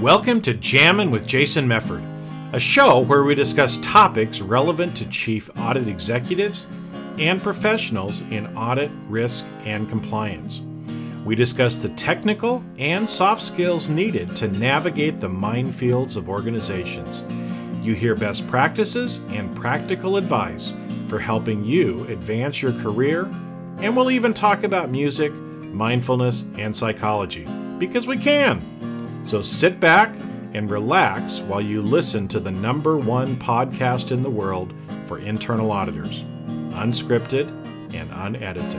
Welcome to Jammin' with Jason Mefford, a show where we discuss topics relevant to chief audit executives and professionals in audit, risk, and compliance. We discuss the technical and soft skills needed to navigate the minefields of organizations. You hear best practices and practical advice for helping you advance your career, and we'll even talk about music, mindfulness, and psychology because we can. So sit back and relax while you listen to the number one podcast in the world for internal auditors, unscripted and unedited.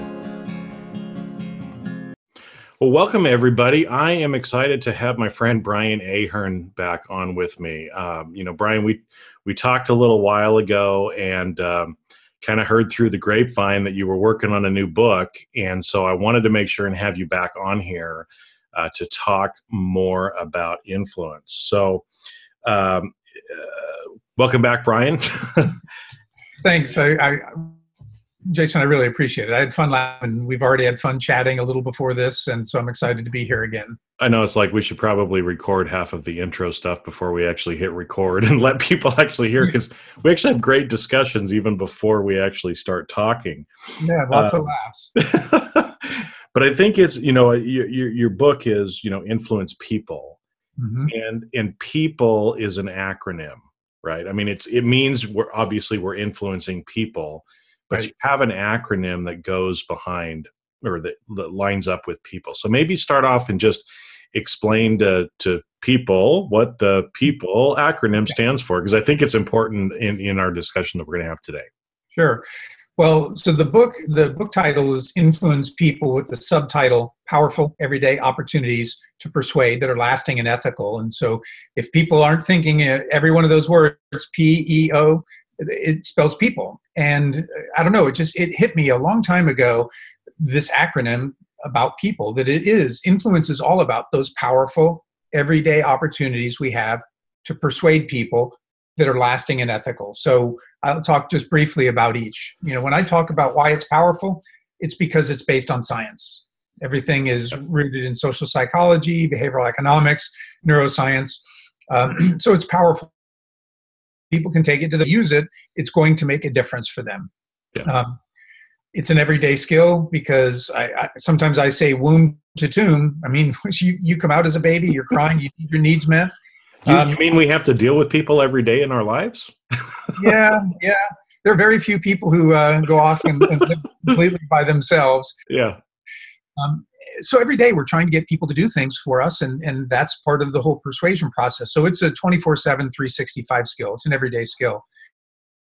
Well, welcome everybody. I am excited to have my friend Brian Ahearn back on with me. Um, you know, Brian, we we talked a little while ago and um, kind of heard through the grapevine that you were working on a new book, and so I wanted to make sure and have you back on here uh, to talk more about influence. So, um, uh, welcome back, Brian. Thanks. I, I, Jason, I really appreciate it. I had fun laughing. We've already had fun chatting a little before this, and so I'm excited to be here again. I know it's like we should probably record half of the intro stuff before we actually hit record and let people actually hear because we actually have great discussions even before we actually start talking. Yeah, lots uh, of laughs. but I think it's you know your your, your book is you know influence people, mm-hmm. and and people is an acronym, right? I mean it's it means we're obviously we're influencing people, but right. you have an acronym that goes behind or that, that lines up with people. So maybe start off and just explain to to people what the people acronym stands for because I think it's important in in our discussion that we're going to have today. Sure. Well, so the book the book title is Influence People with the subtitle Powerful Everyday Opportunities to Persuade that are lasting and ethical. And so if people aren't thinking every one of those words P E O it spells people. And I don't know, it just it hit me a long time ago this acronym about people that it is influence is all about those powerful everyday opportunities we have to persuade people that are lasting and ethical. So I'll talk just briefly about each. You know, when I talk about why it's powerful, it's because it's based on science. Everything is rooted in social psychology, behavioral economics, neuroscience. Um, so it's powerful. People can take it to the use it. It's going to make a difference for them. Yeah. Um, it's an everyday skill because I, I, sometimes I say womb to tomb. I mean, you, you come out as a baby, you're crying, you need your needs met you, um, you mean we have to deal with people every day in our lives? yeah, yeah. There are very few people who uh, go off and, and live completely by themselves. Yeah. Um, so every day we're trying to get people to do things for us, and, and that's part of the whole persuasion process. So it's a 24 7, 365 skill. It's an everyday skill.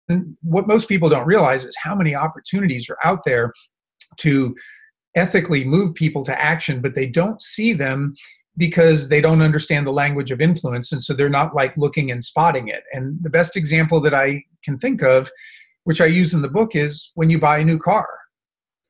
And what most people don't realize is how many opportunities are out there to ethically move people to action, but they don't see them because they don't understand the language of influence and so they're not like looking and spotting it. And the best example that i can think of which i use in the book is when you buy a new car.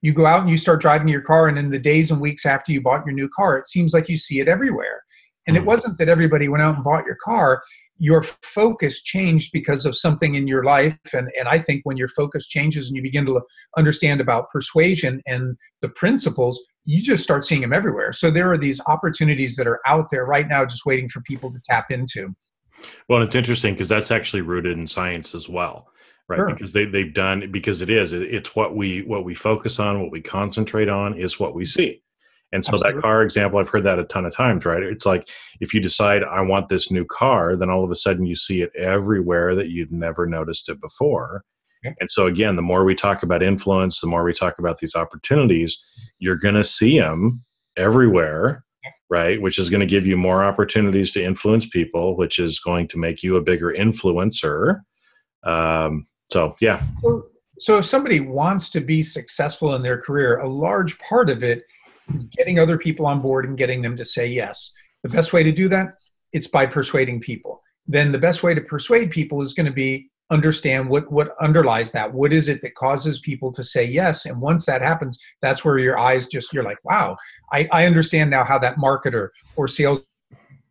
You go out and you start driving your car and in the days and weeks after you bought your new car it seems like you see it everywhere and it hmm. wasn't that everybody went out and bought your car your focus changed because of something in your life and, and i think when your focus changes and you begin to understand about persuasion and the principles you just start seeing them everywhere. So there are these opportunities that are out there right now, just waiting for people to tap into. Well, it's interesting because that's actually rooted in science as well, right? Sure. Because they they've done because it is it's what we what we focus on, what we concentrate on is what we see. And so Absolutely. that car example, I've heard that a ton of times, right? It's like if you decide I want this new car, then all of a sudden you see it everywhere that you've never noticed it before. And so, again, the more we talk about influence, the more we talk about these opportunities, you're going to see them everywhere, right? Which is going to give you more opportunities to influence people, which is going to make you a bigger influencer. Um, so, yeah. So, so, if somebody wants to be successful in their career, a large part of it is getting other people on board and getting them to say yes. The best way to do that, it's by persuading people. Then the best way to persuade people is going to be understand what what underlies that what is it that causes people to say yes and once that happens that's where your eyes just you're like wow i, I understand now how that marketer or sales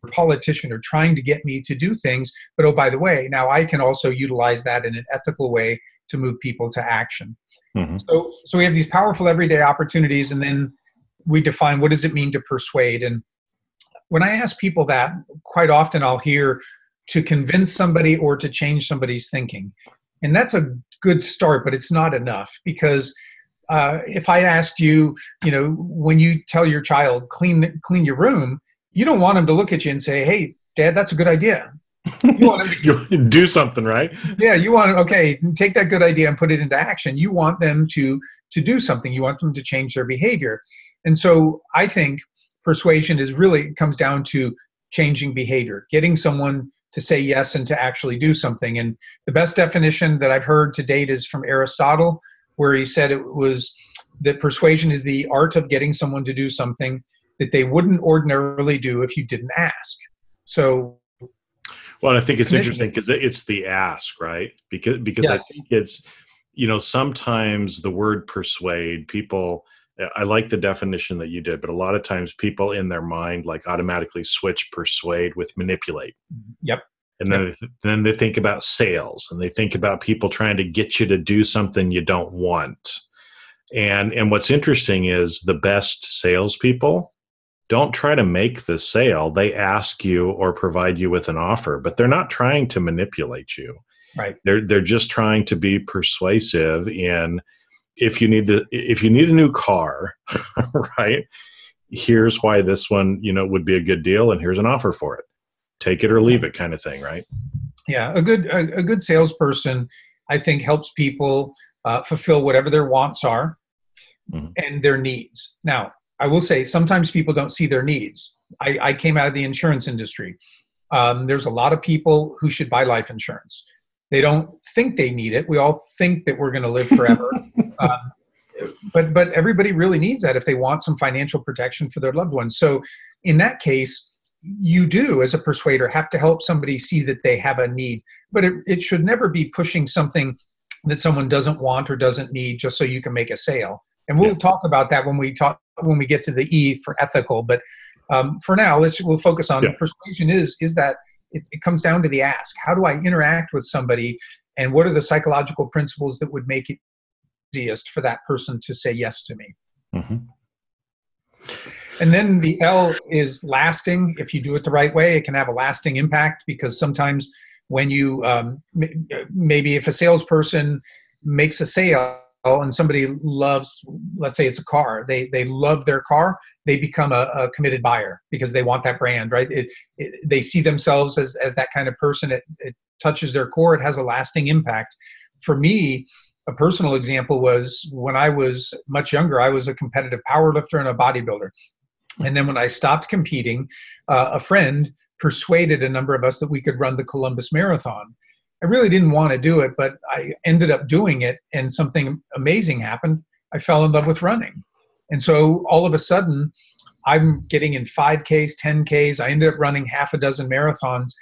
or politician are trying to get me to do things but oh by the way now i can also utilize that in an ethical way to move people to action mm-hmm. so so we have these powerful everyday opportunities and then we define what does it mean to persuade and when I ask people that, quite often I'll hear to convince somebody or to change somebody's thinking. And that's a good start, but it's not enough because uh, if I asked you, you know, when you tell your child clean clean your room, you don't want them to look at you and say, "Hey, Dad, that's a good idea." You want them to do something, right? Yeah, you want okay, take that good idea and put it into action. You want them to to do something. You want them to change their behavior, and so I think persuasion is really comes down to changing behavior, getting someone to say yes and to actually do something. And the best definition that I've heard to date is from Aristotle, where he said it was that persuasion is the art of getting someone to do something that they wouldn't ordinarily do if you didn't ask. So well, I think it's interesting because it's the ask, right? Because because yes. I think it's you know sometimes the word persuade people I like the definition that you did, but a lot of times people in their mind like automatically switch persuade with manipulate. Mm-hmm. Yep. And then, yep. then they think about sales and they think about people trying to get you to do something you don't want. And and what's interesting is the best salespeople don't try to make the sale. They ask you or provide you with an offer, but they're not trying to manipulate you. Right. They're they're just trying to be persuasive in if you need the if you need a new car, right? Here's why this one, you know, would be a good deal, and here's an offer for it. Take it or leave it, kind of thing, right? Yeah, a good a, a good salesperson, I think, helps people uh, fulfill whatever their wants are mm-hmm. and their needs. Now, I will say sometimes people don't see their needs. I, I came out of the insurance industry. Um, there's a lot of people who should buy life insurance. They don't think they need it. We all think that we're going to live forever. um, but but everybody really needs that if they want some financial protection for their loved ones. So in that case, you do as a persuader have to help somebody see that they have a need. But it, it should never be pushing something that someone doesn't want or doesn't need just so you can make a sale. And we'll yeah. talk about that when we talk when we get to the E for ethical. But um, for now, let's we'll focus on yeah. persuasion. Is is that it, it comes down to the ask how do i interact with somebody and what are the psychological principles that would make it easiest for that person to say yes to me. Mm-hmm. and then the l is lasting. If you do it the right way it can have a lasting impact because sometimes when you um, maybe if a salesperson makes a sale and somebody loves let's say it's a car they they love their car they become a, a committed buyer because they want that brand right? It, it, they see themselves as as that kind of person. It, it touches their core. It has a lasting impact. For me a personal example was when i was much younger i was a competitive power lifter and a bodybuilder and then when i stopped competing uh, a friend persuaded a number of us that we could run the columbus marathon I really didn't want to do it, but I ended up doing it, and something amazing happened. I fell in love with running. And so all of a sudden, I'm getting in 5Ks, 10Ks. I ended up running half a dozen marathons.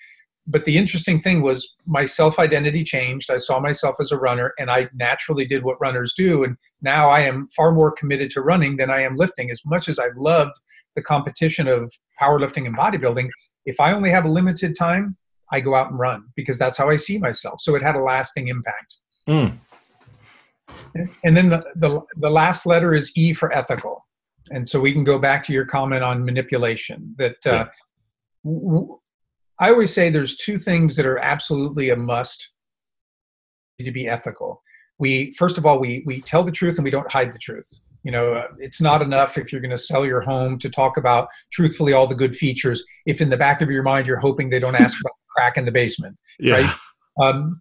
But the interesting thing was my self identity changed. I saw myself as a runner, and I naturally did what runners do. And now I am far more committed to running than I am lifting. As much as I loved the competition of powerlifting and bodybuilding, if I only have a limited time, I go out and run because that's how I see myself. So it had a lasting impact. Mm. And then the, the, the last letter is E for ethical. And so we can go back to your comment on manipulation that uh, yeah. w- I always say there's two things that are absolutely a must to be ethical. We, first of all, we, we tell the truth and we don't hide the truth you know uh, it's not enough if you're going to sell your home to talk about truthfully all the good features if in the back of your mind you're hoping they don't ask about a crack in the basement, yeah. right? Um,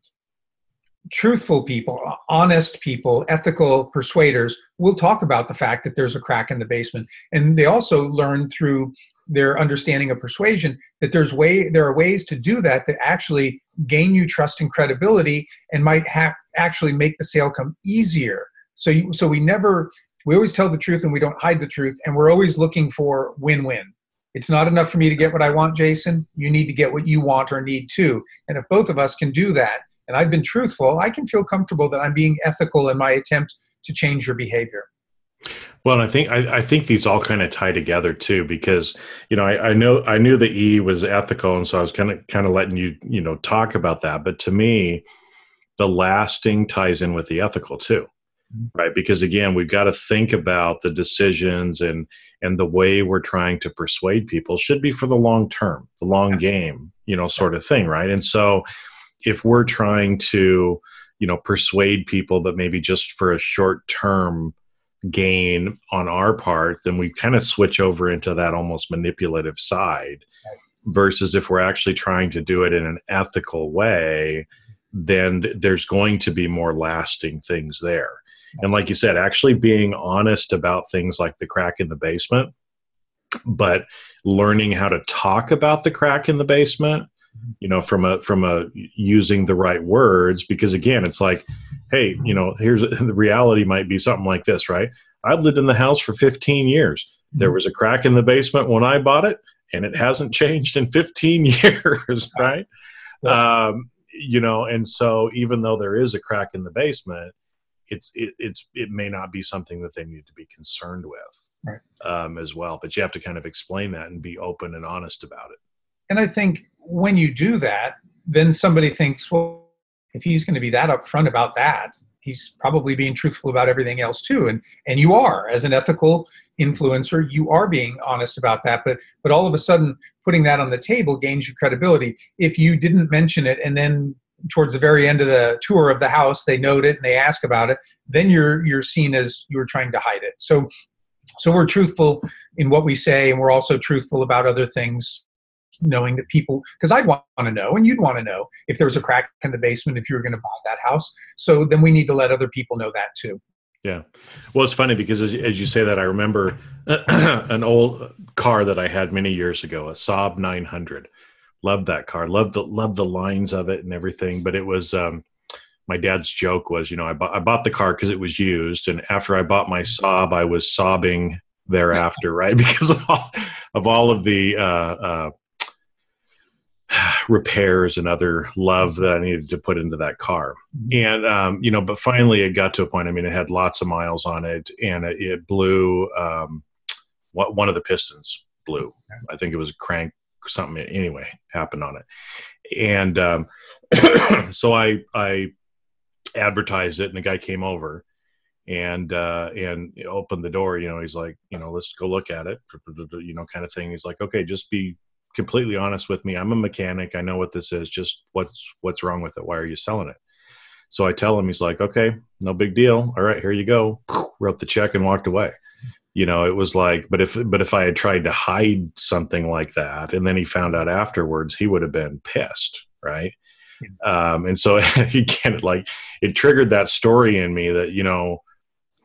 truthful people, honest people, ethical persuaders will talk about the fact that there's a crack in the basement, and they also learn through their understanding of persuasion that there's way there are ways to do that that actually gain you trust and credibility and might have actually make the sale come easier. So you, so we never we always tell the truth and we don't hide the truth, and we're always looking for win-win it's not enough for me to get what I want, Jason. You need to get what you want or need too. And if both of us can do that, and I've been truthful, I can feel comfortable that I'm being ethical in my attempt to change your behavior. Well, I think I, I, think these all kind of tie together too, because you know I, I know I knew the E was ethical, and so I was kind of kind of letting you you know talk about that. But to me, the lasting ties in with the ethical too, mm-hmm. right? Because again we've got to think about the decisions and and the way we're trying to persuade people. Should be for the long term the long game you know sort of thing right? And so if we're trying to you know persuade people but maybe just for a short term gain on our part then we kind of switch over into that almost manipulative side versus if we're actually trying to do it in an ethical way then there's going to be more lasting things there. And like you said actually being honest about things like the crack in the basement but learning how to talk about the crack in the basement you know from a from a using the right words because again it's like hey you know here's the reality might be something like this right? I've lived in the house for 15 years. There mm-hmm. was a crack in the basement when i bought it and it hasn't changed in 15 years right? Um, you know and so even though there is a crack in the basement it's it, it's it may not be something that they need to be concerned with right. um, as well but you have to kind of explain that and be open and honest about it. And I think when you do that, then somebody thinks, well, if he's going to be that upfront about that, he's probably being truthful about everything else too. And and you are, as an ethical influencer, you are being honest about that. But but all of a sudden, putting that on the table gains you credibility. If you didn't mention it and then towards the very end of the tour of the house they note it and they ask about it then you're you're seen as you're trying to hide it so so we're truthful in what we say and we're also truthful about other things knowing that people because I'd want to know and you'd want to know if there was a crack in the basement if you were going to buy that house. So then we need to let other people know that too. Yeah. Well, it's funny because as, as you say that, I remember an old car that I had many years ago, a Saab 900. Loved that car. Loved the loved the lines of it and everything. But it was um, my dad's joke was, you know, I bought I bought the car because it was used, and after I bought my Saab, I was sobbing thereafter, right? Because of all of, all of the uh, uh, repairs and other love that I needed to put into that car. Mm-hmm. And, um, you know, but finally it got to a point, I mean, it had lots of miles on it and it, it blew, um, what, one of the pistons blew. I think it was a crank, something anyway happened on it. And, um, so I, I advertised it and the guy came over and uh, and opened the door. You know, he's like, you know, let's go look at it. You know, kind of thing. He's like, okay, just be completely honest with me. I'm a mechanic. I know what this is. Just what's what's wrong with it? Why are you selling it? So I tell him, he's like, okay, no big deal. All right, here you go. Wrote the check and walked away. You know, it was like, but if but if I had tried to hide something like that, and then he found out afterwards, he would have been pissed, right? Um, and so again, like it triggered that story in me that you know,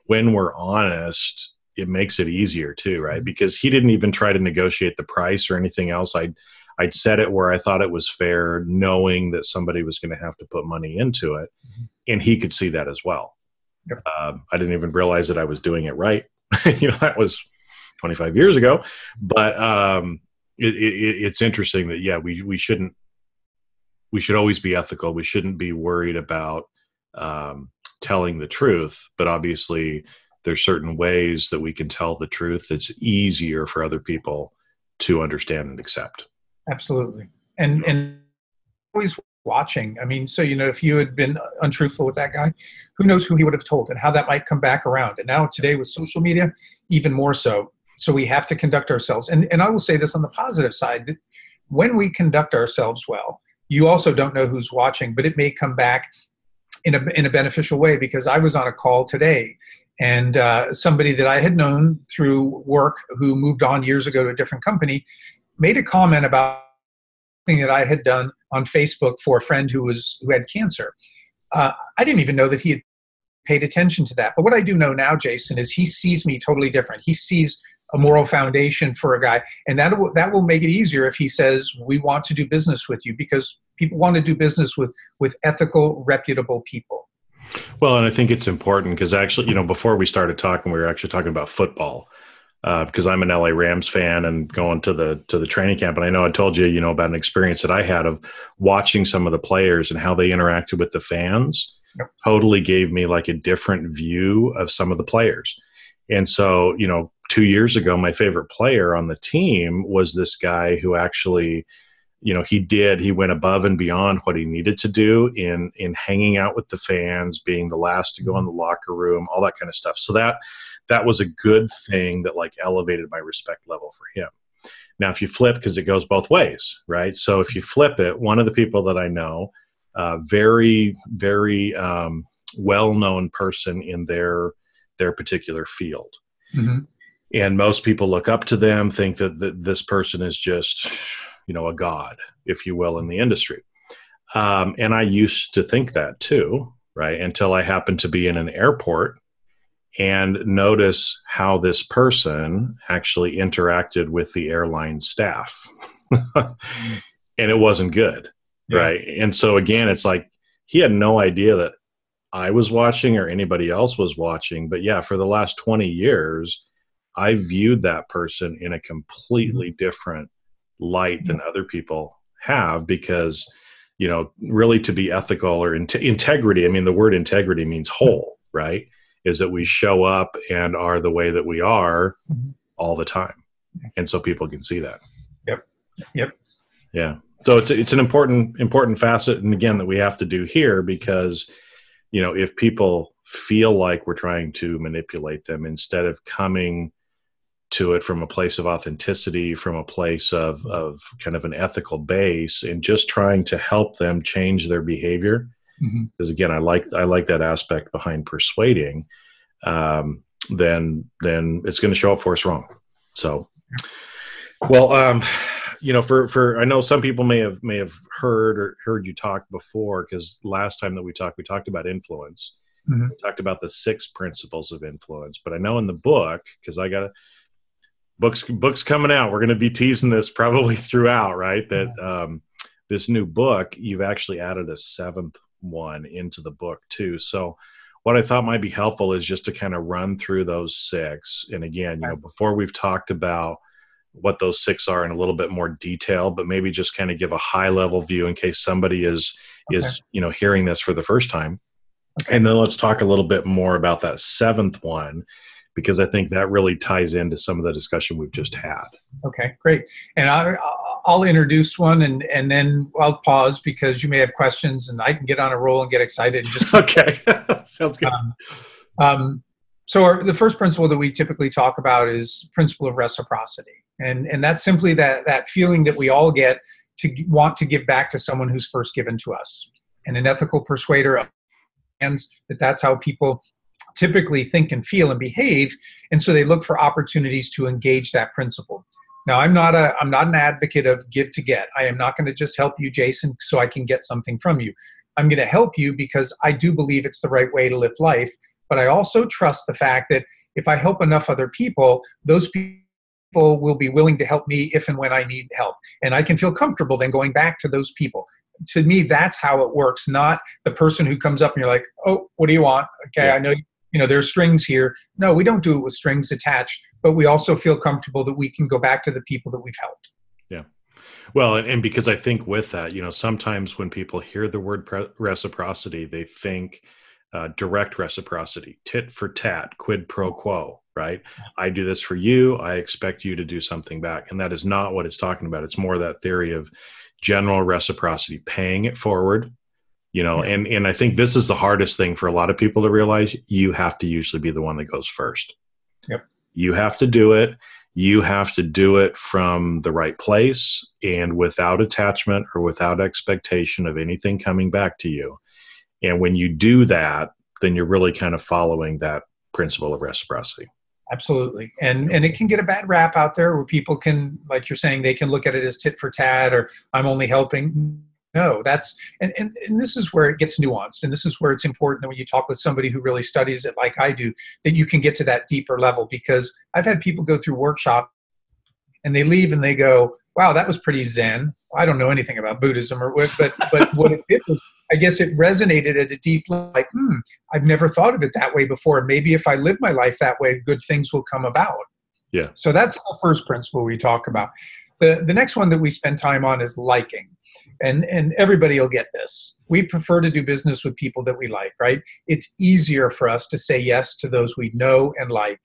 when we're honest, it makes it easier too, right? Mm-hmm. Because he didn't even try to negotiate the price or anything else. I'd I'd set it where I thought it was fair, knowing that somebody was going to have to put money into it, mm-hmm. and he could see that as well. Yep. Um, I didn't even realize that I was doing it right. you know, that was 25 years ago, but um, it, it, it's interesting that yeah, we we shouldn't we should always be ethical. We shouldn't be worried about um, telling the truth, but obviously there's certain ways that we can tell the truth that's easier for other people to understand and accept. Absolutely. And and always watching. I mean so you know if you had been untruthful with that guy who knows who he would have told and how that might come back around. And now today with social media even more so. So we have to conduct ourselves. And and i will say this on the positive side that when we conduct ourselves well you also don't know who's watching but it may come back in a, in a beneficial way because i was on a call today and uh, somebody that I had known through work who moved on years ago to a different company made a comment about something that I had done on Facebook for a friend who was who had cancer. Uh, I didn't even know that he had paid attention to that. But what I do know now, Jason, is he sees me totally different. He sees a moral foundation for a guy, and that will, that will make it easier if he says we want to do business with you because people want to do business with with ethical, reputable people. Well, and I think it's important because actually, you know, before we started talking, we were actually talking about football uh, because I'm an LA Rams fan and going to the to the training camp. And I know I told you, you know, about an experience that I had of watching some of the players and how they interacted with the fans. Yep. Totally gave me like a different view of some of the players. And so, you know, two years ago, my favorite player on the team was this guy who actually you know he did he went above and beyond what he needed to do in in hanging out with the fans being the last to go in the locker room all that kind of stuff. So that that was a good thing that like elevated my respect level for him. Now if you flip because it goes both ways right? So if you flip it one of the people that i know uh, very very um, well-known person in their their particular field. Mm-hmm. and most people look up to them think that, that this person is just you know a god if you will in the industry um, and i used to think that too right until i happened to be in an airport and notice how this person actually interacted with the airline staff and it wasn't good yeah. right and so again it's like he had no idea that i was watching or anybody else was watching but yeah for the last 20 years i viewed that person in a completely mm-hmm. different light than other people have because you know really to be ethical or in- integrity i mean the word integrity means whole right? Is that we show up and are the way that we are mm-hmm. all the time. And so people can see that. Yep. Yep. Yeah. So it's it's an important important facet and again that we have to do here because you know if people feel like we're trying to manipulate them instead of coming to it from a place of authenticity, from a place of, of kind of an ethical base, and just trying to help them change their behavior. Mm-hmm. Because again, I like I like that aspect behind persuading. Um, then then it's going to show up for us wrong. So, well, um, you know, for for I know some people may have may have heard or heard you talk before because last time that we talked, we talked about influence. Mm-hmm. We talked about the six principles of influence, but I know in the book because I got books books coming out. We're going to be teasing this probably throughout, right? That um, this new book, you've actually added a seventh one into the book too. So what I thought might be helpful is just to kind of run through those six. And again, you know, before we've talked about what those six are in a little bit more detail, but maybe just kind of give a high level view in case somebody is okay. is you know hearing this for the first time. Okay. And then let's talk a little bit more about that seventh one because I think that really ties into some of the discussion we've just had. Okay, great. And I, will introduce one and, and then I'll pause because you may have questions and I can get on a roll and get excited. And just okay, sounds good. Um, um, so our, the first principle that we typically talk about is principle of reciprocity, and and that's simply that that feeling that we all get to want to give back to someone who's first given to us. And an ethical persuader understands that that's how people typically think and feel and behave and so they look for opportunities to engage that principle. Now i'm not a i'm not an advocate of give to get. I am not going to just help you jason so i can get something from you. I'm going to help you because i do believe it's the right way to live life but i also trust the fact that if i help enough other people those people will be willing to help me if and when i need help and i can feel comfortable then going back to those people. To me that's how it works not the person who comes up and you're like oh what do you want? Okay yeah. i know you know there's strings here. No we don't do it with strings attached but we also feel comfortable that we can go back to the people that we've helped. Yeah. Well and, and because i think with that you know sometimes when people hear the word pre- reciprocity they think uh, direct reciprocity tit for tat quid pro quo right? I do this for you i expect you to do something back. And that is not what it's talking about. It's more that theory of general reciprocity paying it forward you know yeah. and and i think this is the hardest thing for a lot of people to realize. You have to usually be the one that goes first. Yep. You have to do it. You have to do it from the right place and without attachment or without expectation of anything coming back to you. And when you do that then you're really kind of following that principle of reciprocity. Absolutely. And and it can get a bad rap out there where people can like you're saying they can look at it as tit for tat or i'm only helping no that's and, and and this is where it gets nuanced and this is where it's important that when you talk with somebody who really studies it like i do that you can get to that deeper level because i've had people go through workshop and they leave and they go wow that was pretty zen. I don't know anything about buddhism or what but but what it did was i guess it resonated at a deep level like hmm i've never thought of it that way before. Maybe if i live my life that way good things will come about. Yeah. So that's the first principle we talk about. The the next one that we spend time on is liking and and everybody will get this we prefer to do business with people that we like right it's easier for us to say yes to those we know and like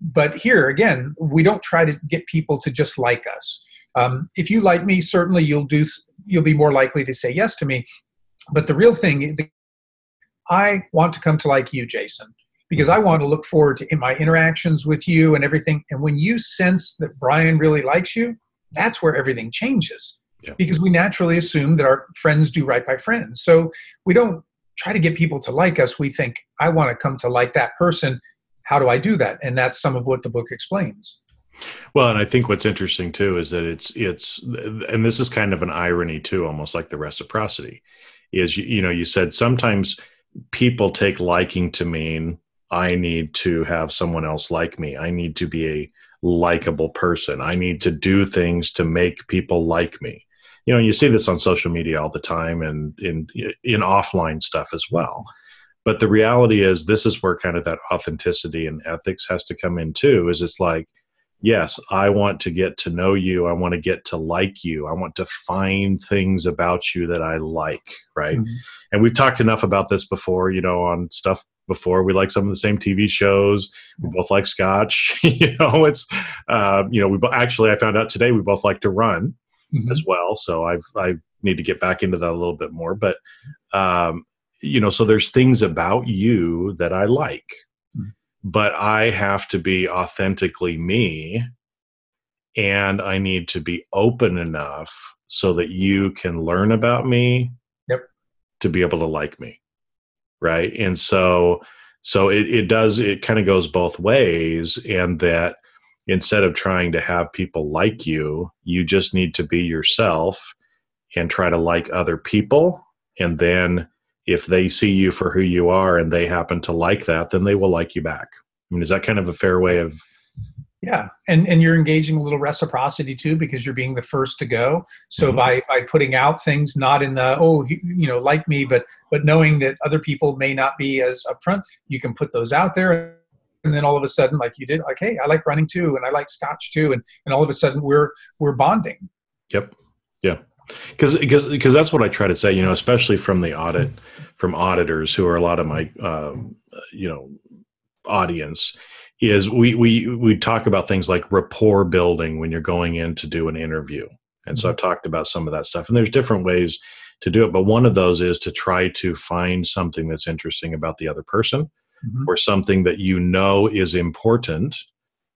but here again we don't try to get people to just like us Um, if you like me, certainly you'll do. You'll be more likely to say yes to me. But the real thing, I want to come to like you, Jason, because I want to look forward to in my interactions with you and everything. And when you sense that Brian really likes you, that's where everything changes. Yeah. Because we naturally assume that our friends do right by friends. So we don't try to get people to like us. We think, I want to come to like that person. How do I do that? And that's some of what the book explains. Well, and I think what's interesting too is that it's it's and this is kind of an irony too, almost like the reciprocity. Is you, you know, you said sometimes people take liking to mean I need to have someone else like me. I need to be a likable person. I need to do things to make people like me. You know, you see this on social media all the time and in in offline stuff as well. But the reality is this is where kind of that authenticity and ethics has to come in too, is it's like yes, I want to get to know you. I want to get to like you. I want to find things about you that I like, right? Mm-hmm. And we've talked enough about this before, you know, on stuff before. We like some of the same TV shows. We both like Scotch. you know, it's uh, you know we actually I found out today we both like to run mm-hmm. as well. So I've I need to get back into that a little bit more. But um, you know, so there's things about you that I like, mm-hmm. but I have to be authentically me, and I need to be open enough so that you can learn about me. Yep. To be able to like me right and so so it, it does it kind of goes both ways and that instead of trying to have people like you you just need to be yourself and try to like other people and then if they see you for who you are and they happen to like that then they will like you back i mean is that kind of a fair way of yeah, and and you're engaging a little reciprocity too because you're being the first to go. So mm-hmm. by by putting out things not in the oh you know like me, but but knowing that other people may not be as upfront, you can put those out there, and then all of a sudden, like you did, like hey, I like running too, and I like Scotch too, and and all of a sudden we're we're bonding. Yep. Yeah. Because because because that's what I try to say. You know, especially from the audit from auditors who are a lot of my um, you know audience is we we we talk about things like rapport building when you're going in to do an interview and so i've mm-hmm. talked about some of that stuff and there's different ways to do it but one of those is to try to find something that's interesting about the other person mm-hmm. or something that you know is important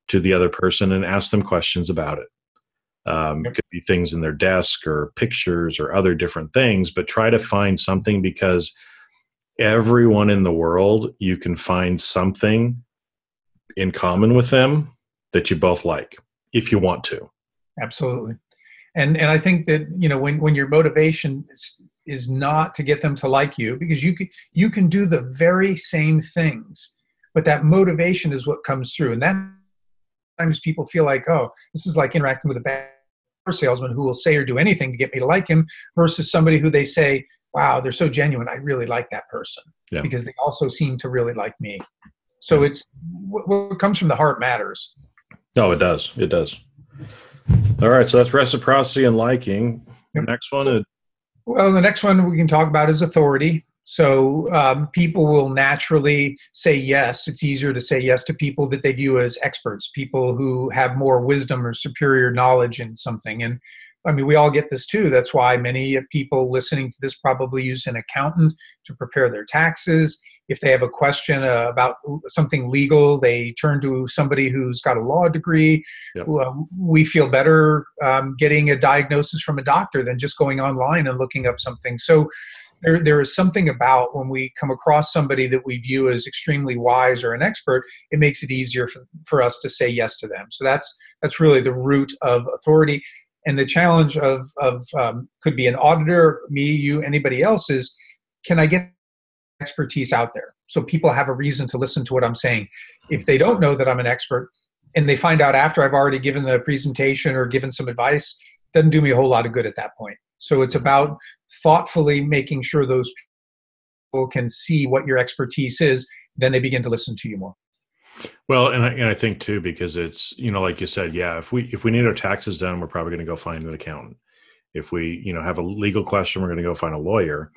to the other person and ask them questions about it. Um, it could be things in their desk or pictures or other different things but try to find something because everyone in the world you can find something in common with them that you both like if you want to. Absolutely. And and i think that you know when when your motivation is, not to get them to like you because you can you can do the very same things but that motivation is what comes through and that times people feel like oh this is like interacting with a bad salesman who will say or do anything to get me to like him versus somebody who they say wow they're so genuine i really like that person yeah. because they also seem to really like me so it's what comes from the heart matters. No, it does. It does. All right. So that's reciprocity and liking. Yep. Next one. Uh, Well, the next one we can talk about is authority. So um, people will naturally say yes. It's easier to say yes to people that they view as experts, people who have more wisdom or superior knowledge in something. And I mean, we all get this too. That's why many people listening to this probably use an accountant to prepare their taxes if they have a question uh, about something legal, they turn to somebody who's got a law degree. Yep. We feel better um, getting a diagnosis from a doctor than just going online and looking up something. So there, there is something about when we come across somebody that we view as extremely wise or an expert, it makes it easier for, for us to say yes to them. So that's that's really the root of authority. And the challenge of, of um, could be an auditor, me, you, anybody else is, can I get expertise out there. So people have a reason to listen to what i'm saying. If they don't know that i'm an expert and they find out after i've already given the presentation or given some advice doesn't do me a whole lot of good at that point. So it's about thoughtfully making sure those people can see what your expertise is then they begin to listen to you more. Well and I, and I think too because it's you know like you said yeah if we if we need our taxes done we're probably going to go find an accountant. If we you know have a legal question we're going to go find a lawyer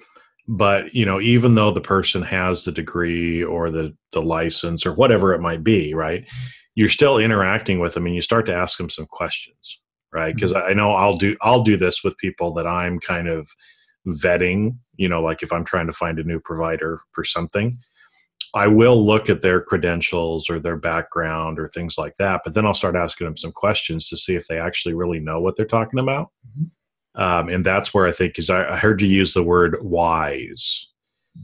but you know even though the person has the degree or the the license or whatever it might be right you're still interacting with them and you start to ask them some questions right? Because mm-hmm. I know I'll do I'll do this with people that I'm kind of vetting. You know, like if I'm trying to find a new provider for something, I will look at their credentials or their background or things like that, but then I'll start asking them some questions to see if they actually really know what they're talking about. Mm-hmm. Um, and that's where I think, because I, I, heard you use the word wise,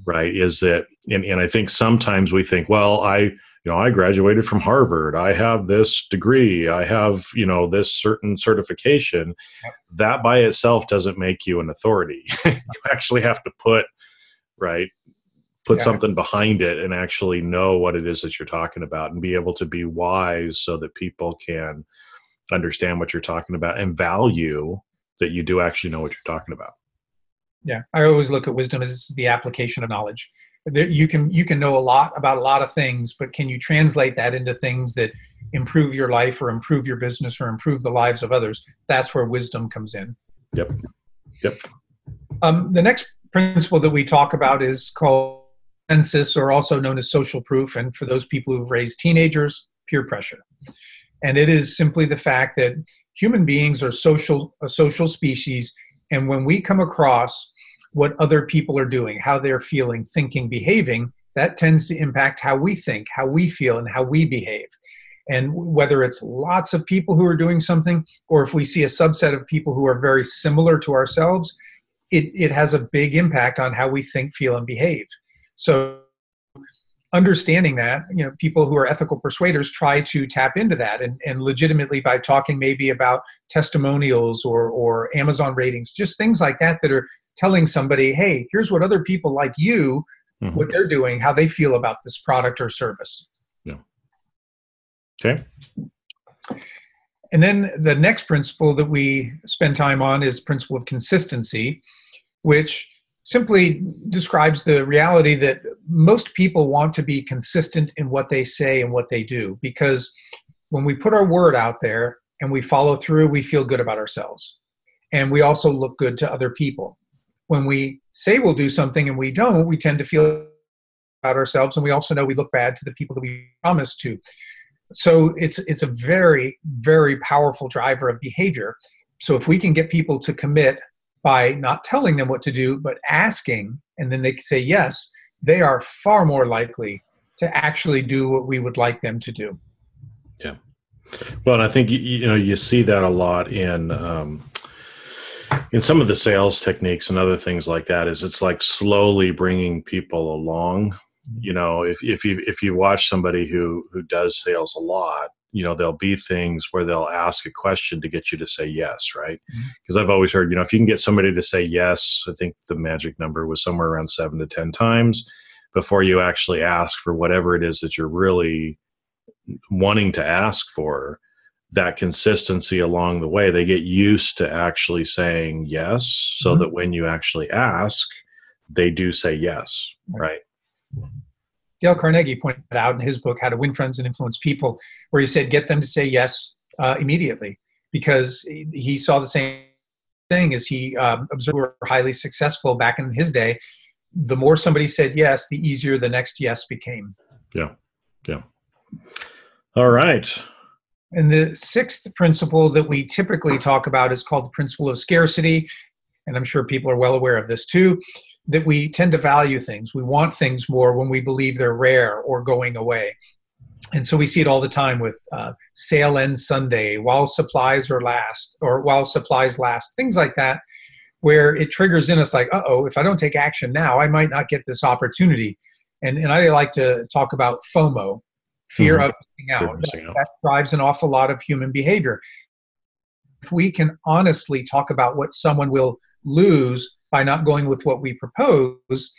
right? Is that, and, and I think sometimes we think, well, I, you know, I graduated from Harvard. I have this degree. I have, you know, this certain certification. Yep. That by itself doesn't make you an authority. you actually have to put, right, put yeah. something behind it and actually know what it is that you're talking about and be able to be wise so that people can understand what you're talking about and value that you do actually know what you're talking about. Yeah i always look at wisdom as the application of knowledge. You can you can know a lot about a lot of things but can you translate that into things that improve your life or improve your business or improve the lives of others? That's where wisdom comes in. Yep. Yep. Um, the next principle that we talk about is called consensus, or also known as social proof, and for those people who've raised teenagers, peer pressure. And it is simply the fact that human beings are social a social species, and when we come across what other people are doing, how they're feeling, thinking, behaving, that tends to impact how we think, how we feel, and how we behave. And whether it's lots of people who are doing something, or if we see a subset of people who are very similar to ourselves, it, it has a big impact on how we think, feel, and behave. So understanding that, you know, people who are ethical persuaders try to tap into that and, and legitimately by talking maybe about testimonials or, or Amazon ratings, just things like that that are telling somebody, hey, here's what other people like you, mm-hmm. what they're doing, how they feel about this product or service. Yeah. Okay. And then the next principle that we spend time on is principle of consistency, which simply describes the reality that most people want to be consistent in what they say and what they do because when we put our word out there and we follow through, we feel good about ourselves. And we also look good to other people. When we say we'll do something and we don't, we tend to feel about ourselves and we also know we look bad to the people that we promised to. So it's it's a very very powerful driver of behavior. So if we can get people to commit by not telling them what to do, but asking, and then they say yes, they are far more likely to actually do what we would like them to do. Yeah. Well, and I think you know you see that a lot in um, in some of the sales techniques and other things like that. Is it's like slowly bringing people along. You know, if if you if you watch somebody who who does sales a lot, you know there'll be things where they'll ask a question to get you to say yes right because mm-hmm. i've always heard you know if you can get somebody to say yes i think the magic number was somewhere around seven to ten times before you actually ask for whatever it is that you're really wanting to ask for that consistency along the way they get used to actually saying yes so mm-hmm. that when you actually ask they do say yes right Dale Carnegie pointed out in his book, How to Win Friends and Influence People, where he said, get them to say yes uh, immediately because he saw the same thing as he um, observed were highly successful back in his day. The more somebody said yes, the easier the next yes became. Yeah. Yeah. All right. And the sixth principle that we typically talk about is called the principle of scarcity. And I'm sure people are well aware of this too that we tend to value things. We want things more when we believe they're rare or going away. And so we see it all the time with uh, sale end Sunday, while supplies are last, or while supplies last, things like that, where it triggers in us like, uh oh, if I don't take action now, I might not get this opportunity. And, and I like to talk about FOMO, fear mm-hmm. of missing out. That, that drives an awful lot of human behavior. If we can honestly talk about what someone will lose by not going with what we propose,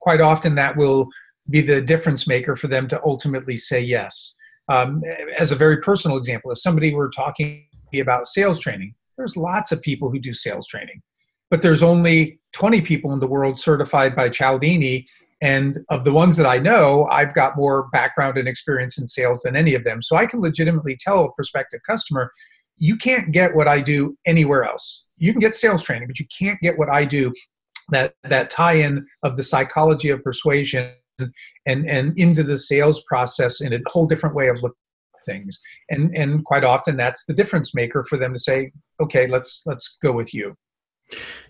quite often that will be the difference maker for them to ultimately say yes. Um, as a very personal example, if somebody were talking about sales training, there's lots of people who do sales training, but there's only 20 people in the world certified by Cialdini. And of the ones that I know, I've got more background and experience in sales than any of them. So I can legitimately tell a prospective customer, you can't get what I do anywhere else. You can get sales training, but you can't get what I do. That that tie-in of the psychology of persuasion and and into the sales process in a whole different way of looking things and and quite often that's the difference maker for them to say okay let's let's go with you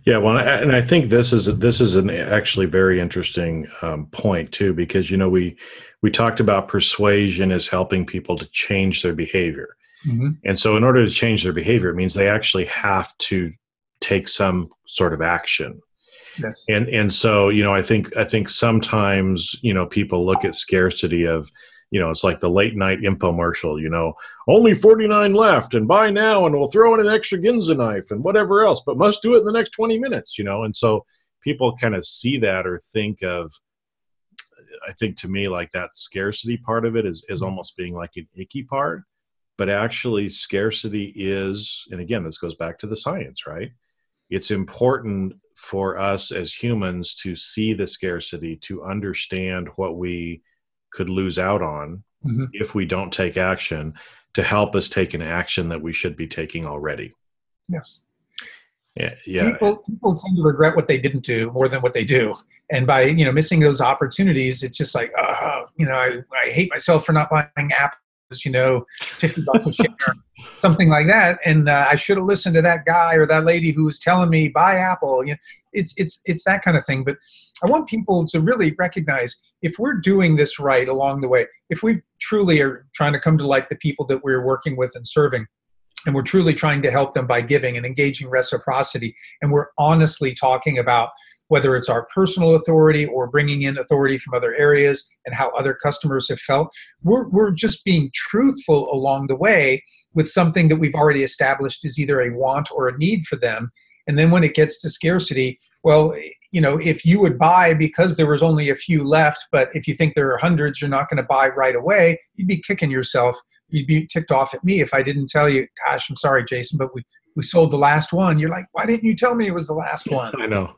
yeah, well, and I think this is this is an actually very interesting um, point too, because you know we we talked about persuasion as helping people to change their behavior, mm-hmm. and so in order to change their behavior, it means they actually have to take some sort of action. Yes. And and so you know I think I think sometimes you know people look at scarcity of you know, it's like the late night infomercial, you know, only 49 left and buy now and we'll throw in an extra Ginsu knife and whatever else, but must do it in the next 20 minutes, you know. And so people kind of see that or think of, I think to me, like that scarcity part of it is, is almost being like an icky part. But actually, scarcity is, and again, this goes back to the science, right? It's important for us as humans to see the scarcity, to understand what we could lose out on mm-hmm. if we don't take action to help us take an action that we should be taking already. Yes. Yeah, yeah. People, people tend to regret what they didn't do more than what they do, and by you know missing those opportunities, it's just like, uh, you know, I, I hate myself for not buying apples. You know, fifty bucks a share, something like that, and uh, I should have listened to that guy or that lady who was telling me buy Apple. You know, it's it's it's that kind of thing. But I want people to really recognize if we're doing this right along the way, if we truly are trying to come to like the people that we're working with and serving, and we're truly trying to help them by giving and engaging reciprocity, and we're honestly talking about whether it's our personal authority or bringing in authority from other areas and how other customers have felt, we're, we're just being truthful along the way with something that we've already established is either a want or a need for them. And then when it gets to scarcity, well, you know, if you would buy because there was only a few left, but if you think there are hundreds, you're not going to buy right away, you'd be kicking yourself. You'd be ticked off at me if I didn't tell you, gosh, I'm sorry, Jason, but we, we sold the last one. You're like, why didn't you tell me it was the last one? I know.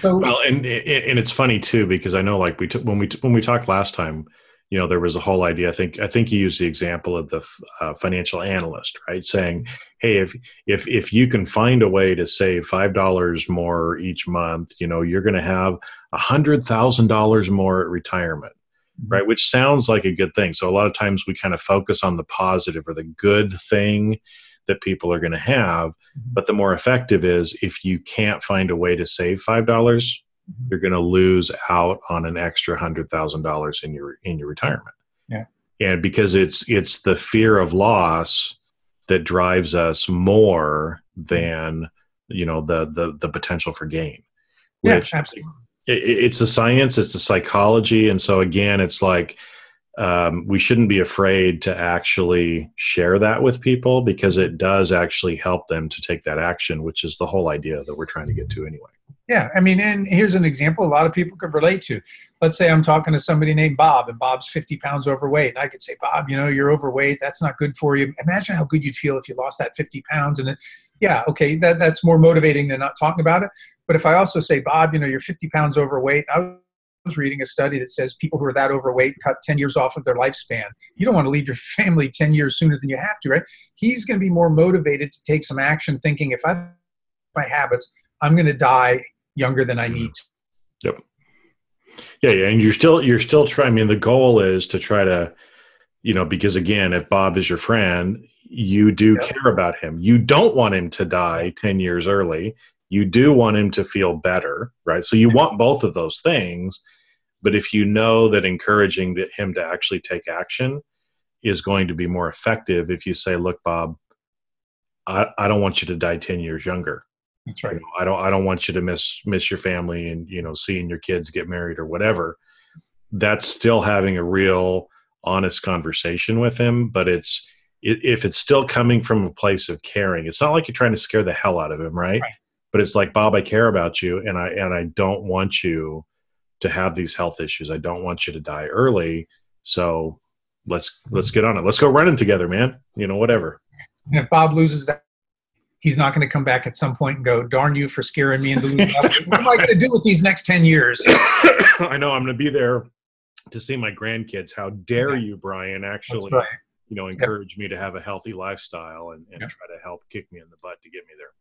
So, well, and and it's funny too because I know like we took when we when we talked last time, you know there was a whole idea i think i think you used the example of the uh, financial analyst right saying hey if if if you can find a way to save five dollars more each month you know you're going to have a hundred thousand dollars more at retirement. Right mm-hmm. which sounds like a good thing so a lot of times we kind of focus on the positive or the good thing that people are going to have mm-hmm. but the more effective is if you can't find a way to save five dollars mm-hmm. you're going to lose out on an extra hundred thousand dollars in your in your retirement. Yeah, and because it's it's the fear of loss that drives us more mm-hmm. than you know the the the potential for gain. Which, yeah, absolutely. It, it's the science, it's the psychology, and so again, it's like um, we shouldn't be afraid to actually share that with people because it does actually help them to take that action, which is the whole idea that we're trying to get to anyway. Yeah, I mean, and here's an example a lot of people could relate to. Let's say I'm talking to somebody named Bob, and Bob's 50 pounds overweight. And I could say, Bob, you know, you're overweight. That's not good for you. Imagine how good you'd feel if you lost that 50 pounds. And it, yeah, okay, that, that's more motivating than not talking about it. But if I also say, Bob, you know, you're 50 pounds overweight, I was reading a study that says people who are that overweight cut 10 years off of their lifespan. You don't want to leave your family 10 years sooner than you have to, right? He's going to be more motivated to take some action thinking if I my habits, I'm going to die younger than I mm-hmm. need. Yep. Yeah, yeah, and you're still you're still trying. I mean, the goal is to try to, you know, because again, if Bob is your friend, you do yep. care about him. You don't want him to die ten years early. You do want him to feel better, right? So you want both of those things. But if you know that encouraging him to actually take action is going to be more effective, if you say, "Look, Bob, I, I don't want you to die ten years younger." That's right. You know, I don't I don't want you to miss miss your family and you know seeing your kids get married or whatever. That's still having a real honest conversation with him, but it's if it's still coming from a place of caring. It's not like you're trying to scare the hell out of him, right? right. But it's like Bob, I care about you, and I and I don't want you to have these health issues. I don't want you to die early. So let's let's get on it. Let's go running together, man. You know, whatever. And if Bob loses that he's not going to come back at some point and go, darn you for scaring me into losing. what am I going to do with these next 10 years? I know I'm going to be there to see my grandkids. How dare you, Brian, actually, right. you know, encourage yep. me to have a healthy lifestyle and, and yep. try to help kick me in the butt to get me there.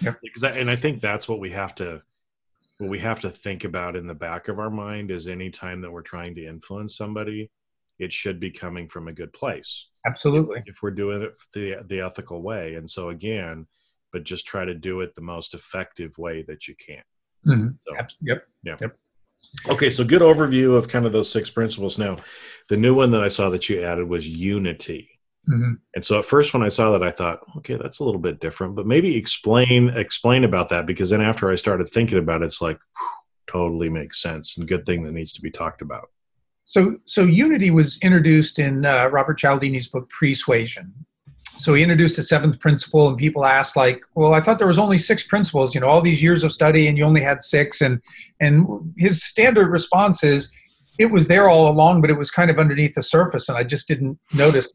Yep. Because I, and I think that's what we have to, what we have to think about in the back of our mind is anytime that we're trying to influence somebody it should be coming from a good place. Absolutely. If we're doing it the the ethical way, and so again, but just try to do it the most effective way that you can. Mm-hmm. So, yep. Yeah. Yep. Okay, so good overview of kind of those six principles. Now, the new one that I saw that you added was unity. Mm-hmm. And so at first when I saw that I thought, okay, that's a little bit different, but maybe explain explain about that because then after I started thinking about it, it's like whew, totally makes sense and good thing that needs to be talked about. So so unity was introduced in uh, Robert Cialdini's book Pre-Suasion. So he introduced a seventh principle and people asked like, well, I thought there was only six principles, you know, all these years of study and you only had six and and his standard response is it was there all along, but it was kind of underneath the surface and I just didn't notice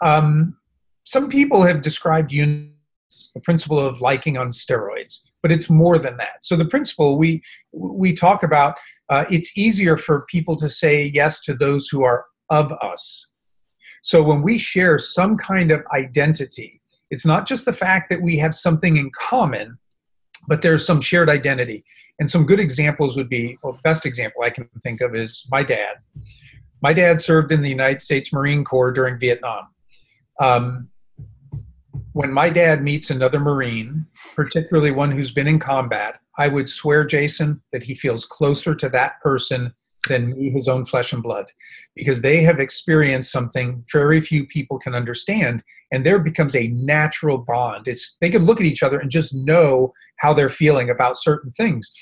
um, some people have described units, the principle of liking on steroids, but it's more than that. So the principle we we talk about, uh, it's easier for people to say yes to those who are of us. So when we share some kind of identity, it's not just the fact that we have something in common, but there's some shared identity. And some good examples would be, well, best example I can think of is my dad. My dad served in the United States Marine Corps during Vietnam. Um, when my dad meets another Marine, particularly one who's been in combat, I would swear, Jason, that he feels closer to that person than me, his own flesh and blood, because they have experienced something very few people can understand, and there becomes a natural bond. It's they can look at each other and just know how they're feeling about certain things.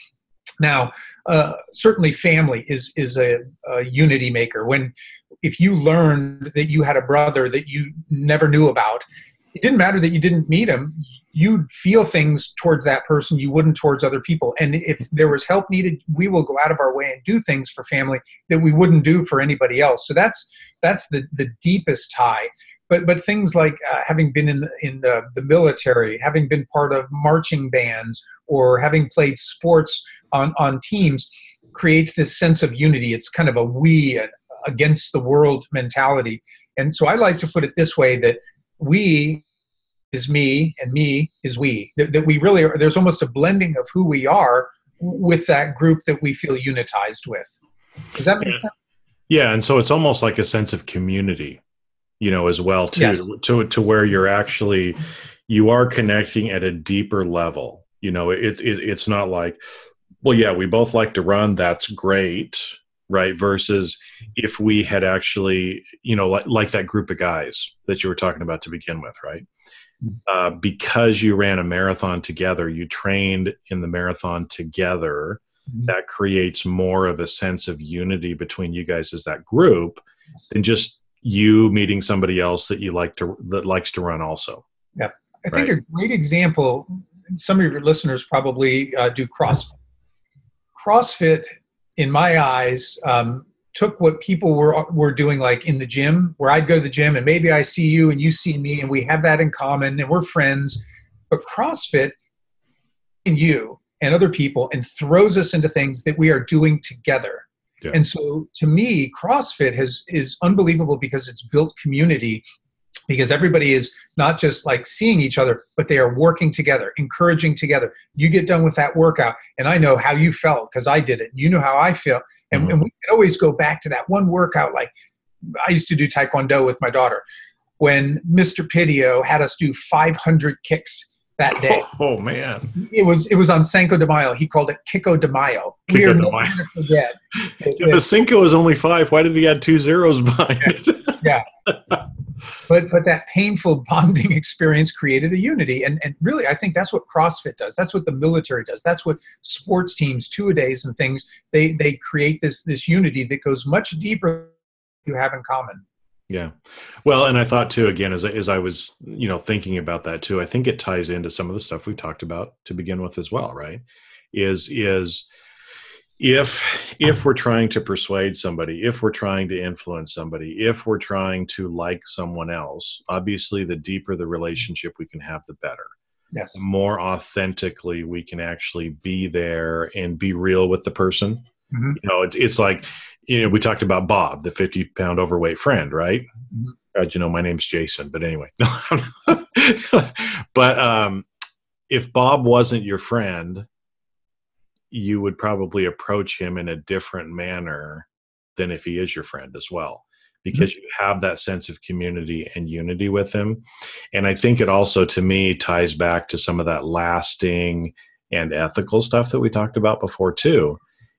Now, uh, certainly, family is is a, a unity maker. When if you learned that you had a brother that you never knew about, it didn't matter that you didn't meet him. You'd feel things towards that person you wouldn't towards other people. And if there was help needed, we will go out of our way and do things for family that we wouldn't do for anybody else. So that's that's the the deepest tie. But but things like uh, having been in the, in the, the military, having been part of marching bands, or having played sports on on teams creates this sense of unity. It's kind of a we, against the world mentality. And so I like to put it this way that we is me and me is we. That, that we really are, there's almost a blending of who we are with that group that we feel unitized with. Does that make yeah. sense? Yeah. And so it's almost like a sense of community, you know, as well, too, yes. to, to where you're actually, you are connecting at a deeper level. You know, it, it, it's not like, well, yeah, we both like to run. That's great right versus if we had actually you know like, like that group of guys that you were talking about to begin with right mm-hmm. uh, because you ran a marathon together you trained in the marathon together mm-hmm. that creates more of a sense of unity between you guys as that group yes. than just you meeting somebody else that you like to that likes to run also yeah i think right? a great example some of your listeners probably uh, do crossfit crossfit in my eyes, um, took what people were were doing like in the gym where I'd go to the gym and maybe I see you and you see me and we have that in common and we're friends but CrossFit and you and other people and throws us into things that we are doing together yeah. and so to me CrossFit has is unbelievable because it's built community because everybody is not just like seeing each other, but they are working together, encouraging together. You get done with that workout, and I know how you felt because I did it. You know how I feel, and, mm-hmm. and we can always go back to that one workout. Like I used to do Taekwondo with my daughter when Mr. Pidio had us do 500 kicks that day. Oh, oh, man! It was it was on Cinco de Mayo. He called it Kiko de Mayo. Kiko we are de Mayo. Forget. yeah, but Cinco is only five. Why did he add two zeros behind it? yeah. but but that painful bonding experience created a unity. And and really i think that's what crossfit does. That's what the military does. That's what sports teams two a days and things they they create this this unity that goes much deeper you have in common. Yeah. Well and i thought too again as, as i was you know thinking about that too i think it ties into some of the stuff we talked about to begin with as well right? Is is if if we're trying to persuade somebody if we're trying to influence somebody if we're trying to like someone else obviously the deeper the relationship we can have the better. Yes. The more authentically we can actually be there and be real with the person. Mm-hmm. you know it's, it's like you know we talked about bob the 50 pound overweight friend right? Mm-hmm. God, you know my name's jason but anyway. But um if bob wasn't your friend you would probably approach him in a different manner than if he is your friend as well because mm-hmm. you have that sense of community and unity with him And I think it also, to me, ties back to some of that lasting and ethical stuff that we talked about before, too.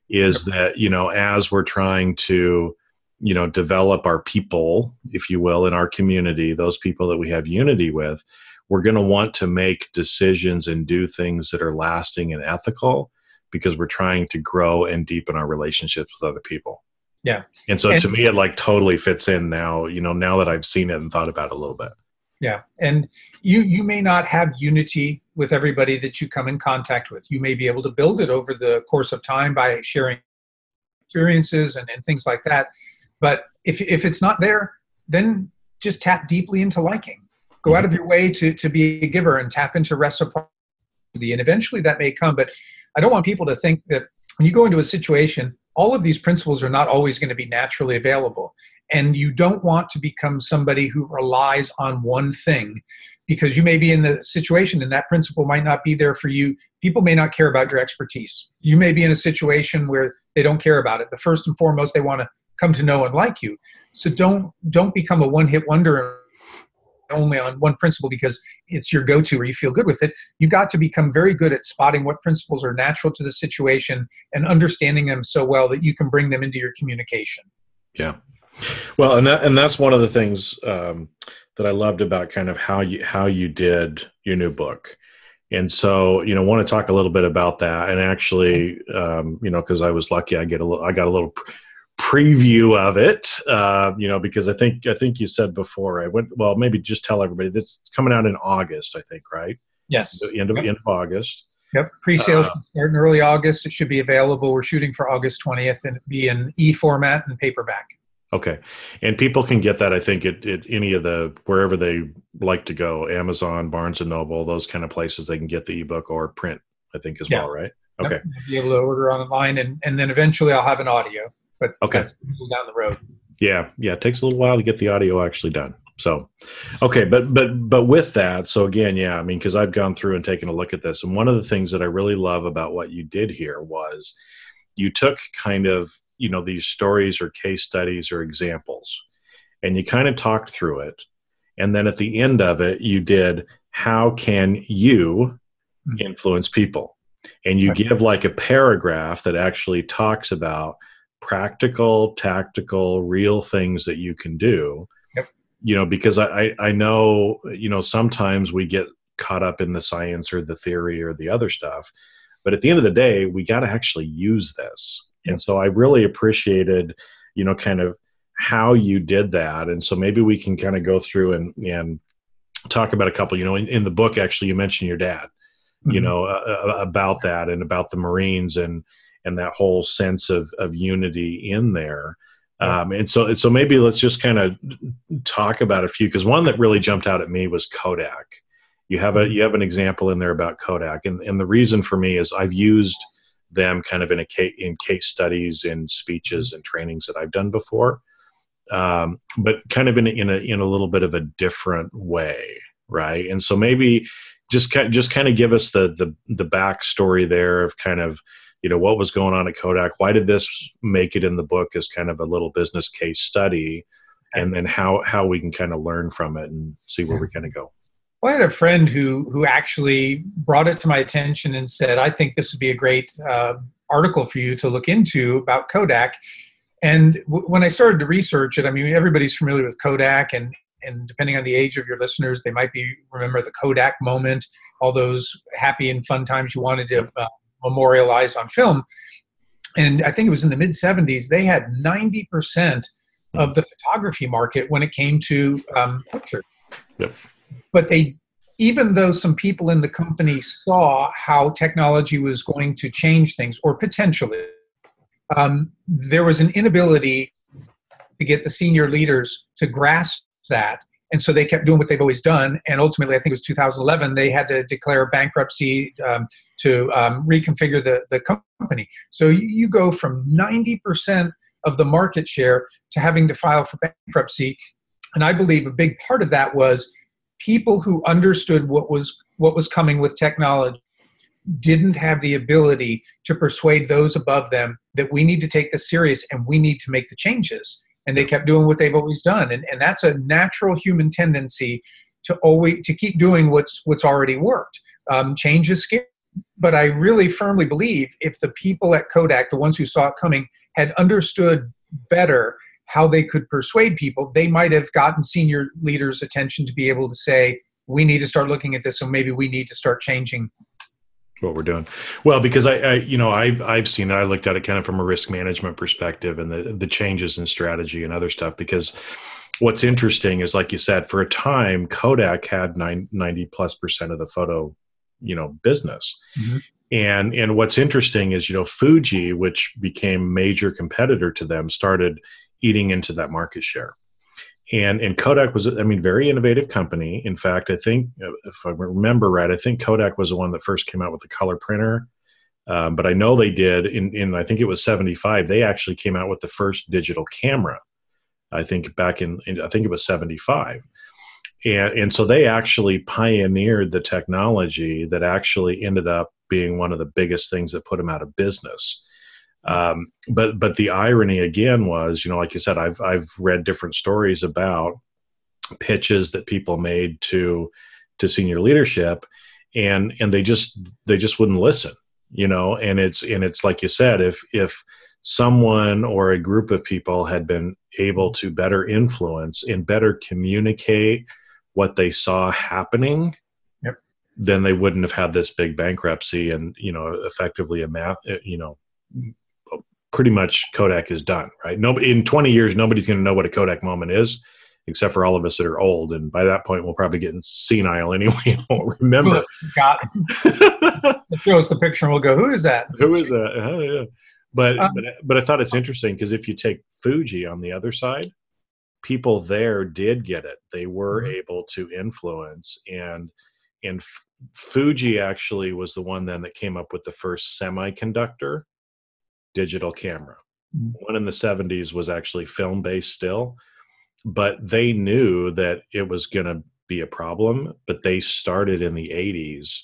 Is that, you know, as we're trying to, you know, develop our people, if you will, in our community, those people that we have unity with, we're going to want to make decisions and do things that are lasting and ethical because we're trying to grow and deepen our relationships with other people. Yeah. And so and, to me, it like totally fits in now, you know, now that I've seen it and thought about it a little bit. Yeah. And you, you may not have unity with everybody that you come in contact with. You may be able to build it over the course of time by sharing experiences and, and things like that. But if, if it's not there, then just tap deeply into liking. Go out mm-hmm. of your way to, to be a giver and tap into reciprocity. And eventually that may come. But I don't want people to think that when you go into a situation, all of these principles are not always going to be naturally available. And you don't want to become somebody who relies on one thing because you may be in the situation and that principle might not be there for you. People may not care about your expertise. You may be in a situation where they don't care about it. The first and foremost, they want to come to know and like you. So don't don't become a one-hit wonder only on one principle because it's your go-to or you feel good with it. You've got to become very good at spotting what principles are natural to the situation and understanding them so well that you can bring them into your communication. Yeah. Well and that and that's one of the things um, that i loved about kind of how you how you did your new book. And so you know want to talk a little bit about that. And actually um, you know because i was lucky i get a little i got a little preview of it uh, you know because i think i think you said before i went well maybe just tell everybody that's coming out in august i think right yes the end of, yep. end of august yep pre-sales uh, start in early august it should be available we're shooting for august 20th and be in e format and paperback okay and people can get that i think at, at any of the wherever they like to go amazon barnes and noble those kind of places they can get the ebook or print i think as yeah. well right okay yep. be able to order online and, and then eventually i'll have an audio but okay, down the road. Yeah, yeah, it takes a little while to get the audio actually done. So, okay, but but but with that, so again, yeah, I mean, because I've gone through and taken a look at this, and one of the things that I really love about what you did here was you took kind of you know these stories or case studies or examples, and you kind of talked through it, and then at the end of it, you did how can you hmm. influence people, and you give like a paragraph that actually talks about practical, tactical, real things that you can do. Yep. You know, because I, I know, you know, sometimes we get caught up in the science or the theory or the other stuff. But at the end of the day, we got to actually use this. Yep. And so I really appreciated, you know, kind of how you did that. And so maybe we can kind of go through and, and talk about a couple, you know, in, in the book, actually, you mentioned your dad, mm-hmm. you know, uh, about that and about the Marines and, and that whole sense of of unity in there. Um, and so, so maybe let's just kind of talk about a few because one that really jumped out at me was Kodak. You have a mm-hmm. you have an example in there about Kodak, and and the reason for me is I've used them kind of in a case, in case studies and speeches and trainings that I've done before, um, but kind of in a, in a in a little bit of a different way, right? And so maybe just just kind of give us the the the backstory there of kind of you know what was going on at kodak? Why did this make it in the book as kind of a little business case study? And then how how we can kind of learn from it and see where we kind of go. Well, I had a friend who who actually brought it to my attention and said, "I think this would be a great uh, article for you to look into about Kodak." And w- when I started to research it, I mean, everybody's familiar with Kodak, and and depending on the age of your listeners, they might be remember the Kodak moment, all those happy and fun times you wanted to uh, memorialized on film. And I think it was in the mid 70s, they had 90% of the photography market when it came to um, portrait. Yep. But they, even though some people in the company saw how technology was going to change things, or potentially, um, there was an inability to get the senior leaders to grasp that and so they kept doing what they've always done. And ultimately i think it was 2011 they had to declare bankruptcy um, to um, reconfigure the, the company. So you go from 90% of the market share to having to file for bankruptcy. And i believe a big part of that was people who understood what was what was coming with technology didn't have the ability to persuade those above them that we need to take this serious and we need to make the changes and they kept doing what they've always done. And, and that's a natural human tendency to always to keep doing what's what's already worked. Um, change is scary but i really firmly believe if the people at kodak the ones who saw it coming had understood better how they could persuade people they might have gotten senior leaders attention to be able to say we need to start looking at this so maybe we need to start changing what we're doing. Well, because I, I, you know, I've I've seen it. I looked at it kind of from a risk management perspective and the the changes in strategy and other stuff. Because what's interesting is, like you said, for a time, Kodak had 90 plus percent of the photo, you know, business. Mm-hmm. And and what's interesting is, you know, Fuji, which became major competitor to them, started eating into that market share and and Kodak was I mean very innovative company. In fact, I think if I remember right, I think Kodak was the one that first came out with the color printer. Um, but I know they did in in I think it was 75 they actually came out with the first digital camera. I think back in, in I think it was 75. And and so they actually pioneered the technology that actually ended up being one of the biggest things that put them out of business. Um, but but the irony again was, you know, like you said, I've I've read different stories about pitches that people made to to senior leadership, and and they just they just wouldn't listen, you know. And it's and it's like you said, if if someone or a group of people had been able to better influence and better communicate what they saw happening yep. then they wouldn't have had this big bankruptcy and you know effectively a math you know pretty much Kodak is done, right? Nobody in 20 years, nobody's going to know what a Kodak moment is, except for all of us that are old. And by that point, we'll probably get senile anyway. won't remember. Got it. show us the picture, and we'll go, "Who is that? Who is that?" Uh, yeah. But, um, but but I thought it's interesting because if you take Fuji on the other side, people there did get it. They were mm-hmm. able to influence and and Fuji actually was the one then that came up with the first semiconductor digital camera. Mm-hmm. One in the 70s was actually film based still, but they knew that it was going to be a problem, but they started in the 80s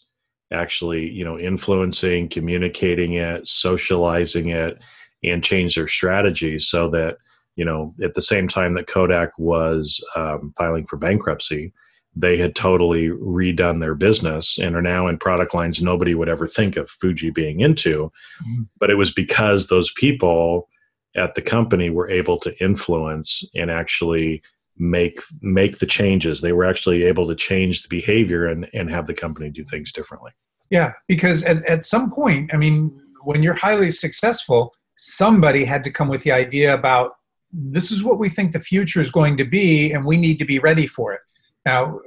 actually, you know, influencing, communicating it, socializing it and change their strategy so that, you know, at the same time that Kodak was um, filing for bankruptcy, they had totally redone their business and are now in product lines nobody would ever think of Fuji being into. Mm-hmm. But it was because those people at the company were able to influence and actually make make the changes. They were actually able to change the behavior and, and have the company do things differently. Yeah, because at, at some point, I mean, when you're highly successful, somebody had to come with the idea about this is what we think the future is going to be, and we need to be ready for it now,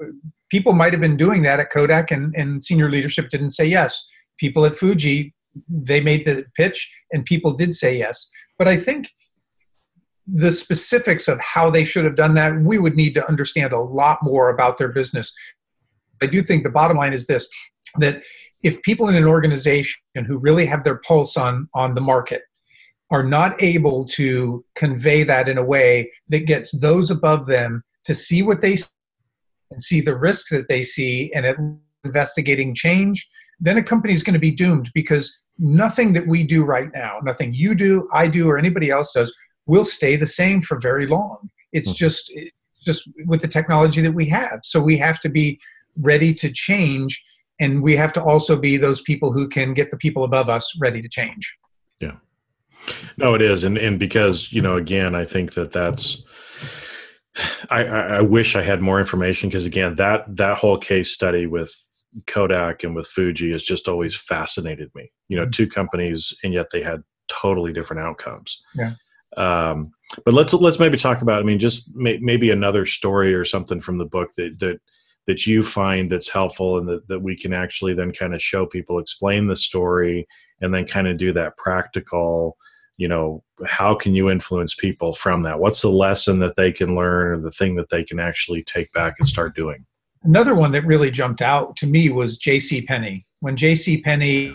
people might have been doing that at Kodak, and, and senior leadership didn't say yes. People at Fuji, they made the pitch, and people did say yes. But I think the specifics of how they should have done that, we would need to understand a lot more about their business. I do think the bottom line is this that if people in an organization who really have their pulse on, on the market are not able to convey that in a way that gets those above them to see what they and see the risks that they see and investigating change, then a company is going to be doomed because nothing that we do right now, nothing you do, I do, or anybody else does, will stay the same for very long. It's mm-hmm. just just with the technology that we have. So we have to be ready to change, and we have to also be those people who can get the people above us ready to change. Yeah. No, it is, and and because you know, again, I think that that's I, I wish I had more information because again, that that whole case study with Kodak and with Fuji has just always fascinated me. You know, mm-hmm. two companies and yet they had totally different outcomes. Yeah. Um, but let's let's maybe talk about. I mean, just may, maybe another story or something from the book that that that you find that's helpful and that, that we can actually then kind of show people, explain the story, and then kind of do that practical you know how can you influence people from that? What's the lesson that they can learn or the thing that they can actually take back and start doing? Another one that really jumped out to me was jc penney. When jc penney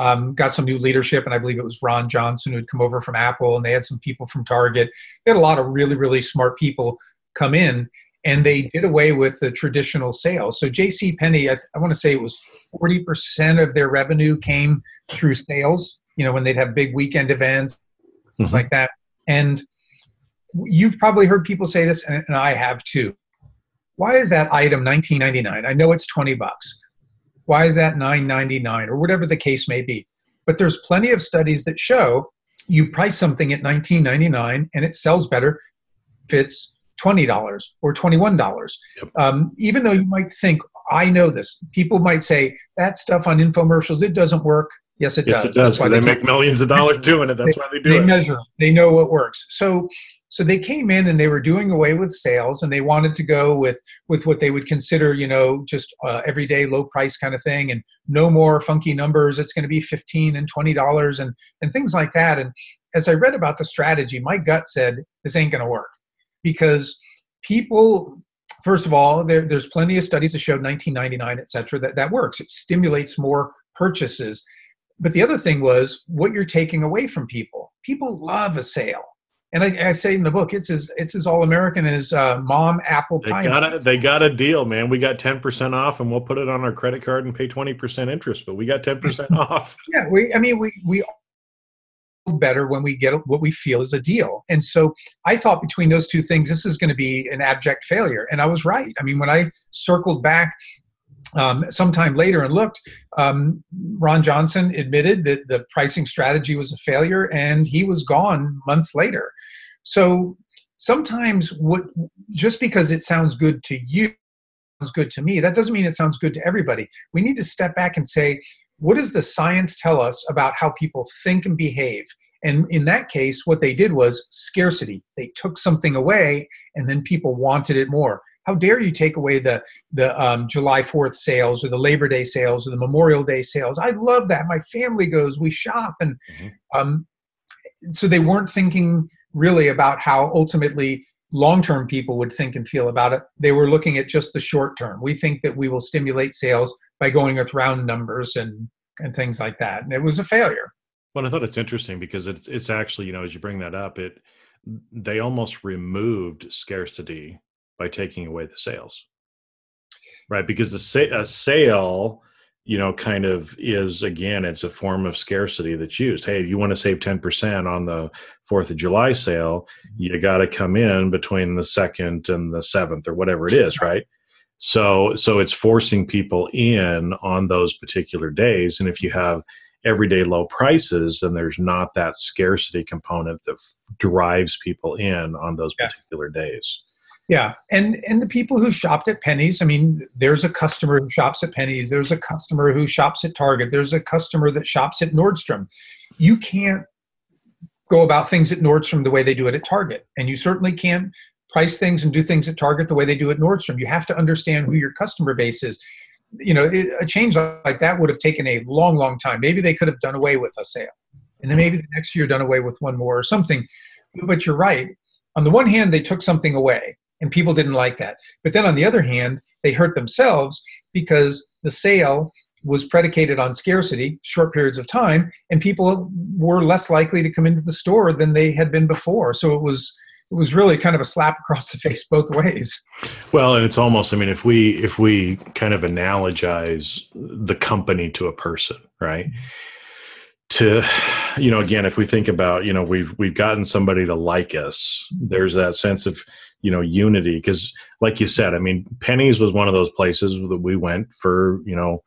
um, got some new leadership and i believe it was ron johnson who had come over from apple and they had some people from target. They had a lot of really really smart people come in and they did away with the traditional sales. So jc penney i, I want to say it was 40% of their revenue came through sales you know, when they'd have big weekend events, things mm-hmm. like that. And you've probably heard people say this, and, and I have too. Why is that item 19.99? I know it's 20 bucks. Why is that 9.99 or whatever the case may be? But there's plenty of studies that show you price something at 19.99 and it sells better if it's $20 or $21. Yep. Um, even though you might think, I know this, people might say that stuff on infomercials, it doesn't work. Yes, it yes, does. it does because they, they make millions of dollars doing it. That's they, why they do they it. They measure. They know what works. So so they came in and they were doing away with sales and they wanted to go with with what they would consider you know just uh, everyday low price kind of thing and no more funky numbers it's going to be 15 and 20 dollars and and things like that and as i read about the strategy my gut said this ain't going to work because people first of all there, there's plenty of studies that show 1999 et cetera that that works it stimulates more purchases but the other thing was what you're taking away from people people love a sale and I, I, say in the book, it's as it's as all American as uh, mom apple pie. They got a they got a deal, man. We got ten percent off, and we'll put it on our credit card and pay twenty percent interest. But we got ten percent off. Yeah, we. I mean, we we better when we get what we feel is a deal. And so I thought between those two things, this is going to be an abject failure, and I was right. I mean, when I circled back um, sometime later and looked, um, Ron Johnson admitted that the pricing strategy was a failure and he was gone months later. So sometimes what just because it sounds good to you sounds good to me, that doesn't mean it sounds good to everybody. We need to step back and say, what does the science tell us about how people think and behave? And in that case, what they did was scarcity. They took something away and then people wanted it more. How dare you take away the the um, July Fourth sales or the Labor Day sales or the Memorial Day sales? I love that. My family goes. We shop, and mm-hmm. um, so they weren't thinking really about how ultimately long-term people would think and feel about it. They were looking at just the short term. We think that we will stimulate sales by going with round numbers and and things like that, and it was a failure. Well, I thought it's interesting because it's it's actually you know as you bring that up, it they almost removed scarcity by taking away the sales right? Because the sa- a sale you know kind of is again it's a form of scarcity that's used. Hey you want to save 10% on the 4th of july sale mm-hmm. you got to come in between the 2nd and the 7th or whatever it is right. so so it's forcing people in on those particular days and if you have everyday low prices then there's not that scarcity component that f- drives people in on those yes. particular days yeah, and and the people who shopped at Penney's, I mean, there's a customer who shops at Penney's, there's a customer who shops at Target, there's a customer that shops at Nordstrom. You can't go about things at Nordstrom the way they do it at Target, and you certainly can't price things and do things at Target the way they do at Nordstrom. You have to understand who your customer base is. You know, a change like that would have taken a long, long time. Maybe they could have done away with a sale, and then maybe the next year done away with one more or something. But you're right. On the one hand, they took something away and people didn't like that. But then on the other hand, they hurt themselves because the sale was predicated on scarcity, short periods of time, and people were less likely to come into the store than they had been before. So it was it was really kind of a slap across the face both ways. Well, and it's almost I mean if we if we kind of analogize the company to a person, right? Mm-hmm to you know again if we think about you know we've we've gotten somebody to like us there's that sense of you know unity because like you said i mean Penney's was one of those places that we went for you know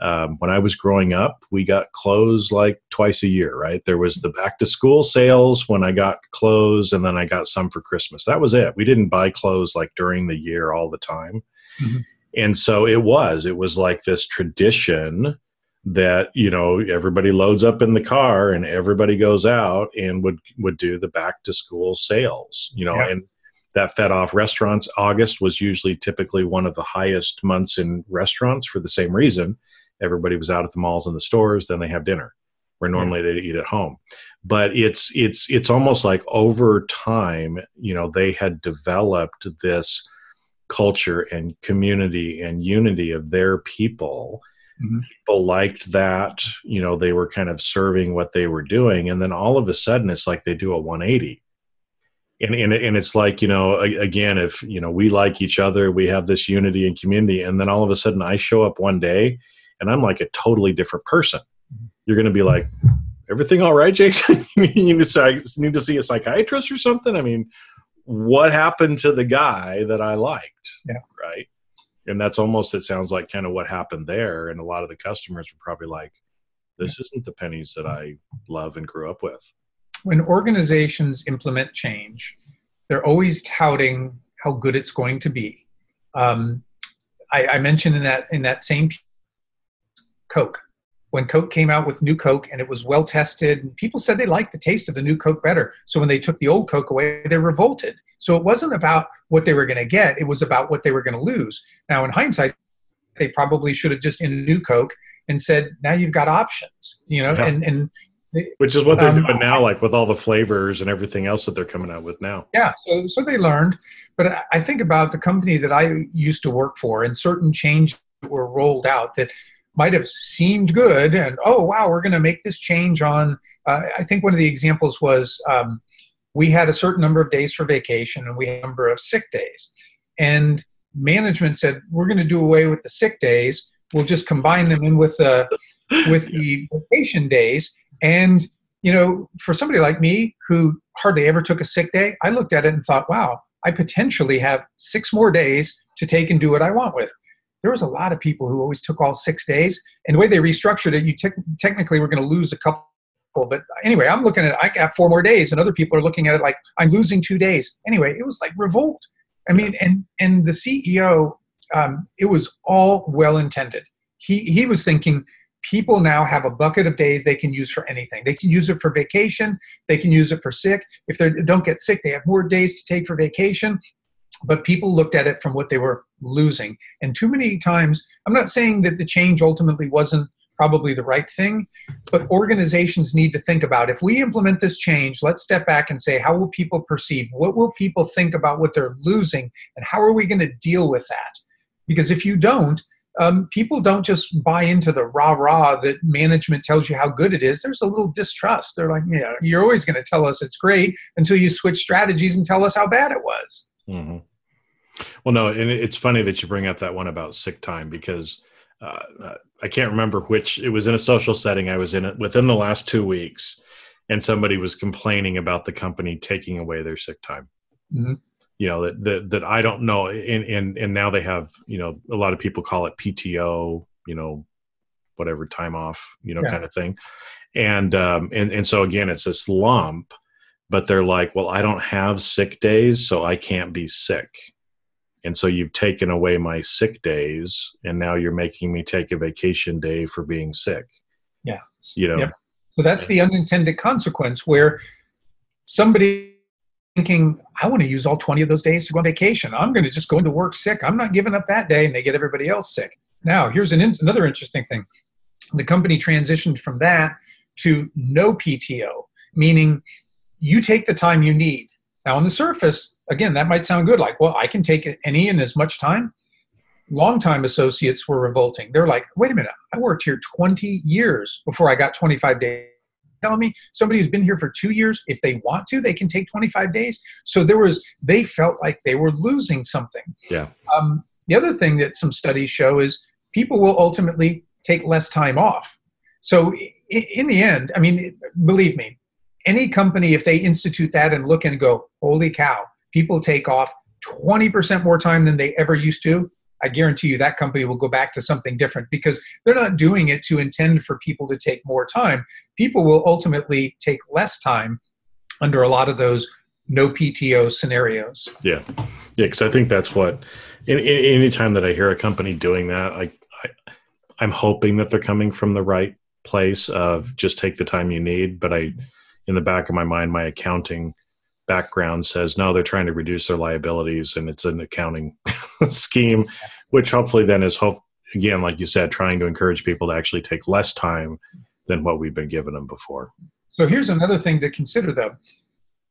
um, when i was growing up we got clothes like twice a year right there was the back to school sales when i got clothes and then i got some for christmas that was it we didn't buy clothes like during the year all the time mm-hmm. and so it was it was like this tradition that you know everybody loads up in the car and everybody goes out and would would do the back to school sales you know yeah. and that fed off restaurants. August was usually typically one of the highest months in restaurants for the same reason. Everybody was out at the malls and the stores, then they have dinner, where normally they eat at home. But it's it's it's almost like over time, you know, they had developed this culture and community and unity of their people. Mm-hmm. People liked that, you know, they were kind of serving what they were doing. And then all of a sudden, it's like they do a 180 and, and and it's like you know again if you know we like each other we have this unity and community and then all of a sudden i show up one day and i'm like a totally different person you're going to be like everything all right jason you need to, need to see a psychiatrist or something i mean what happened to the guy that I liked? Yeah. Right. And that's almost, it sounds like kind of what happened there. And a lot of the customers were probably like, this isn't the Penney's that I love and grew up with. When organizations implement change, they're always touting how good it's going to be. Um, I, I mentioned in that in that same Coke when Coke came out with new Coke and it was well tested, people said they liked the taste of the new Coke better. So when they took the old Coke away, they revolted. So it wasn't about what they were going to get, it was about what they were going to lose. Now, in hindsight, they probably should have just in new Coke and said, now you've got options, you know, yeah. and, and which is what they're um, doing now, like with all the flavors and everything else that they're coming out with now. Yeah, so so they learned, but I think about the company that I used to work for, and certain changes were rolled out that might have seemed good and oh wow we're going to make this change on uh, i think one of the examples was um, we had a certain number of days for vacation and we had a number of sick days. And management said we're going to do away with the sick days. We'll just combine them in with the with the vacation days and you know for somebody like me who hardly ever took a sick day i looked at it and thought wow i potentially have six more days to take and do what i want with there was a lot of people who always took all six days. And the way they restructured it, you te- technically were going to lose a couple. But anyway, I'm looking at it, I got four more days, and other people are looking at it like I'm losing two days. Anyway, it was like revolt. I mean, and and the CEO, um, it was all well intended. He he was thinking people now have a bucket of days they can use for anything. They can use it for vacation. They can use it for sick. If they don't get sick, they have more days to take for vacation but people looked at it from what they were losing. And too many times, I'm not saying that the change ultimately wasn't probably the right thing, but organizations need to think about if we implement this change, let's step back and say, how will people perceive? What will people think about what they're losing? And how are we going to deal with that? Because if you don't, um, people don't just buy into the rah rah that management tells you how good it is. There's a little distrust. They're like, yeah, you're always going to tell us it's great until you switch strategies and tell us how bad it was. Mm-hmm. Well, no, and it's funny that you bring up that one about sick time because uh, I can't remember which. It was in a social setting I was in it within the last two weeks, and somebody was complaining about the company taking away their sick time. Mm-hmm. You know that, that that I don't know, and and and now they have you know a lot of people call it PTO, you know, whatever time off, you know, yeah. kind of thing, and um and and so again, it's this lump but they're like, well, I don't have sick days, so I can't be sick. And so you've taken away my sick days, and now you're making me take a vacation day for being sick. Yeah. You know? Yep. So that's the unintended consequence where somebody thinking, I want to use all 20 of those days to go on vacation. I'm going to just go into work sick. I'm not giving up that day, and they get everybody else sick. Now, here's an in- another interesting thing. The company transitioned from that to no PTO, meaning you take the time you need. Now, on the surface, again, that might sound good. Like, well, I can take any and as much time. Longtime associates were revolting. They're like, wait a minute, I worked here 20 years before I got 25 days. Telling me somebody who's been here for two years, if they want to, they can take 25 days. So there was, they felt like they were losing something. Yeah. Um, the other thing that some studies show is people will ultimately take less time off. So in the end, I mean, believe me, any company, if they institute that and look and go, holy cow, people take off 20% more time than they ever used to, I guarantee you that company will go back to something different because they're not doing it to intend for people to take more time. People will ultimately take less time under a lot of those no PTO scenarios. Yeah. Yeah. Because I think that's what, in, in, anytime that I hear a company doing that, I, I, I'm hoping that they're coming from the right place of just take the time you need. But I, in the back of my mind, my accounting background says no, they're trying to reduce their liabilities, and it's an accounting scheme, which hopefully then is hope again, like you said, trying to encourage people to actually take less time than what we've been giving them before. So here's another thing to consider, though.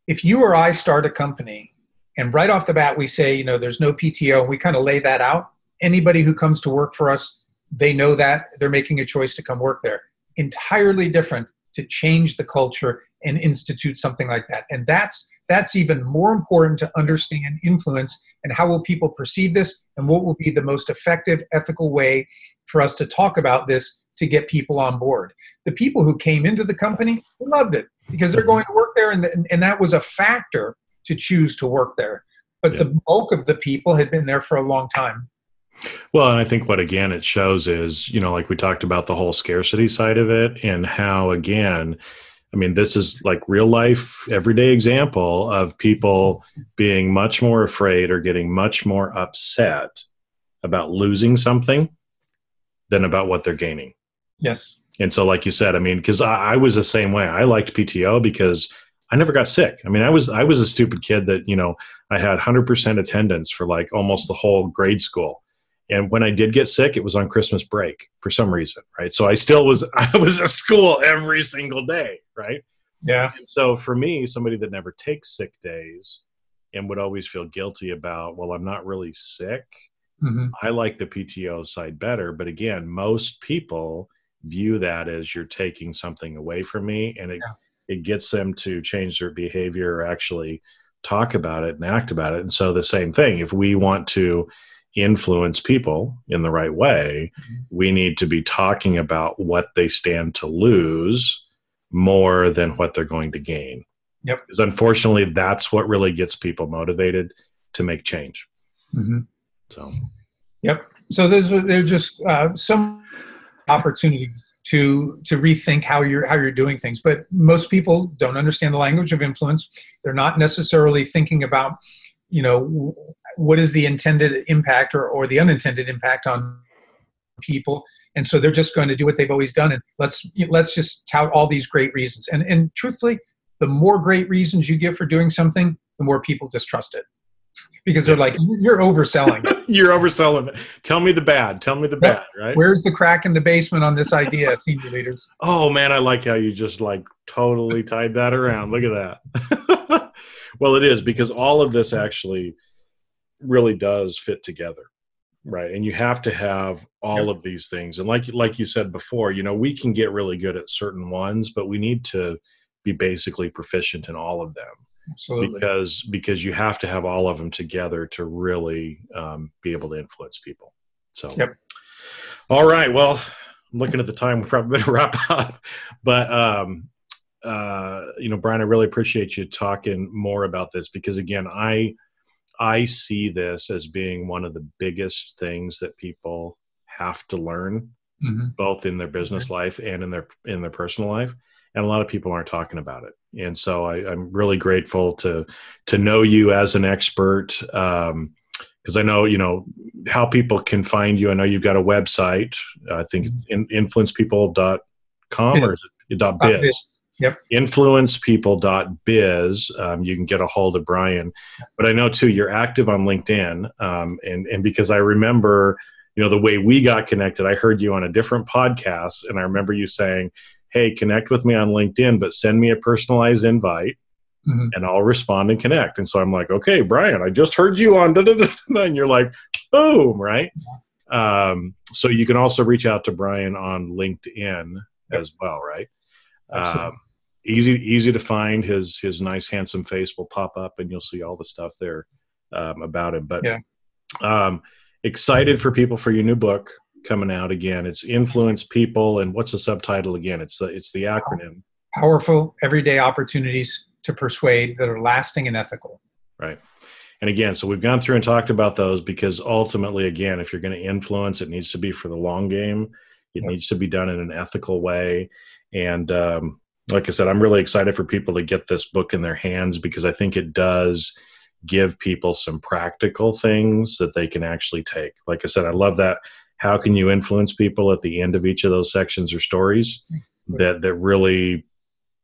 If you or I start a company, and right off the bat we say, you know, there's no PTO, we kind of lay that out. Anybody who comes to work for us, they know that they're making a choice to come work there. Entirely different to change the culture and institute something like that and that's that's even more important to understand influence and how will people perceive this and what will be the most effective ethical way for us to talk about this to get people on board the people who came into the company loved it because they're going to work there and, and, and that was a factor to choose to work there. But Yeah. the bulk of the people had been there for a long time. Well, and I think what again it shows is, you know, like we talked about the whole scarcity side of it and how again, I mean, this is like real life, everyday example of people being much more afraid or getting much more upset about losing something than about what they're gaining. Yes. And so, like you said, I mean, because I, I was the same way. I liked PTO because I never got sick. I mean, I was I was a stupid kid that you know I had hundred percent attendance for like almost the whole grade school, and when I did get sick, it was on Christmas break for some reason, right? So I still was I was at school every single day, right? Yeah. And so for me, somebody that never takes sick days and would always feel guilty about, well, I'm not really sick. hmm I like the PTO side better. But again, most people view that as you're taking something away from me and it, it gets them to change their behavior or actually talk about it and act about it. And so the same thing, if we want to influence people in the right way, we need to be talking about what they stand to lose more than what they're going to gain. Yep. Because unfortunately, that's what really gets people motivated to make change. hmm So Yep. So there's there's just uh, some opportunity to to rethink how you're how you're doing things. But most people don't understand the language of influence. They're not necessarily thinking about, you know, what is the intended impact or, or the unintended impact on people. And so they're just going to do what they've always done. And let's let's just tout all these great reasons. And and truthfully, the more great reasons you give for doing something, the more people distrust it. Because they're like, you're overselling you're overselling it. Tell me the bad. Tell me the bad, right? Where's the crack in the basement on this idea, senior leaders? Oh man, I like how you just like totally tied that around. Look at that. well, it is because all of this actually really does fit together. Right. And you have to have all of these things. And like like you said before, you know, we can get really good at certain ones, but we need to be basically proficient in all of them Absolutely. because because you have to have all of them together to really um, be able to influence people. So, Yep. all right. Well, I'm looking at the time. We probably better wrap up. But um, uh, you know, Brian, I really appreciate you talking more about this because again, I I see this as being one of the biggest things that people have to learn Mhm. both in their business life and in their in their personal life and a lot of people aren't talking about it. And so I, i'm really grateful to to know you as an expert because i know you know how people can find you. I know you've got a website. I think it's in, influencepeople.com or is it dot biz. Yep. influencepeople.biz um, you can get a hold of brian but i know too you're active on linkedin um, and and because i remember you know the way we got connected i heard you on a different podcast and i remember you saying hey connect with me on linkedin but send me a personalized invite Mhm. and i'll respond and connect and so i'm like okay brian i just heard you on da, da, da, da," and you're like boom right um, so you can also reach out to brian on linkedin as well right Absolutely. um, easy easy to find. His his nice handsome face will pop up and you'll see all the stuff there um, about him. But Yeah. um, excited for people for your new book coming out again. It's influence people and what's the subtitle again? It's the it's the acronym. Powerful everyday opportunities to persuade that are lasting and ethical. right. And again so we've gone through and talked about those because ultimately again if you're going to influence it needs to be for the long game. It Yeah. needs to be done in an ethical way. And um, like i said i'm really excited for people to get this book in their hands because i think it does give people some practical things that they can actually take like i said i love that how can you influence people at the end of each of those sections or stories that that really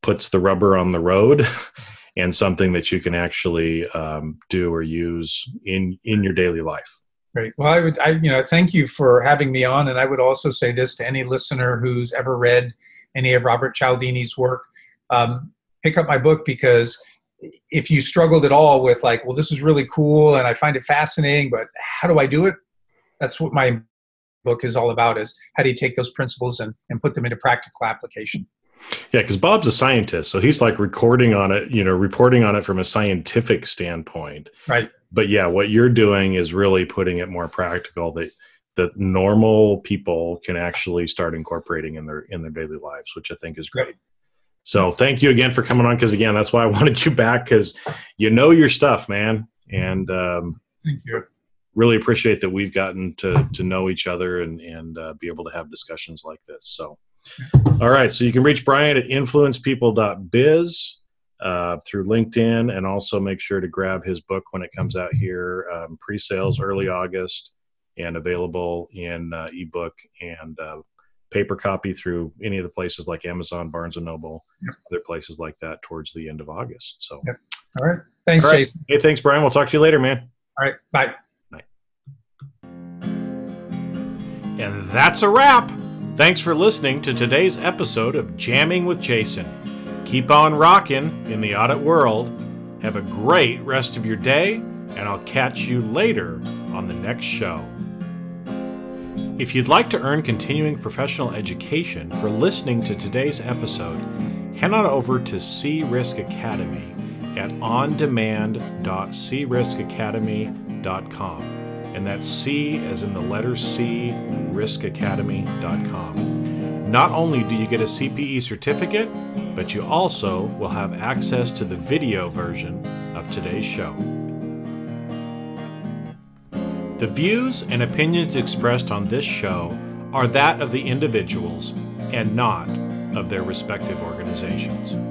puts the rubber on the road and something that you can actually um, do or use in in your daily life Great. Well, I would, I, you know, thank you for having me on. And I would also say this to any listener who's ever read any of Robert Cialdini's work: um, pick up my book because if you struggled at all with like, well, this is really cool and I find it fascinating, but how do I do it? That's what my book is all about: is how do you take those principles and and put them into practical application? yeah because bob's a scientist so he's like recording on it you know reporting on it from a scientific standpoint Right. but yeah what you're doing is really putting it more practical that that normal people can actually start incorporating in their in their daily lives which i think is great So thank you again for coming on. Because again, that's why I wanted you back because you know your stuff, man. And um, thank you. Really appreciate that we've gotten to to know each other and and uh, be able to have discussions like this. So, all right. So you can reach Brian at influencepeople.biz. Uh, through LinkedIn, and also make sure to grab his book when it comes out here. Um, pre-sales early August, and available in uh, ebook and uh, paper copy through any of the places like Amazon, Barnes and Noble, yep. other places like that towards the end of August. So, yep. all right. Thanks, all right. Jason. Hey, thanks, Brian. We'll talk to you later, man. All right. Bye. Bye. And that's a wrap. Thanks for listening to today's episode of Jamming with Jason. Keep on rocking in the audit world. Have a great rest of your day, and I'll catch you later on the next show. If you'd like to earn continuing professional education for listening to today's episode, head on over to C Risk Academy at ondemand.criskacademy.com. And that's C as in the letter C, riskacademy.com. Not only do you get a CPE certificate, but you also will have access to the video version of today's show. The views and opinions expressed on this show are that of the individuals and not of their respective organizations.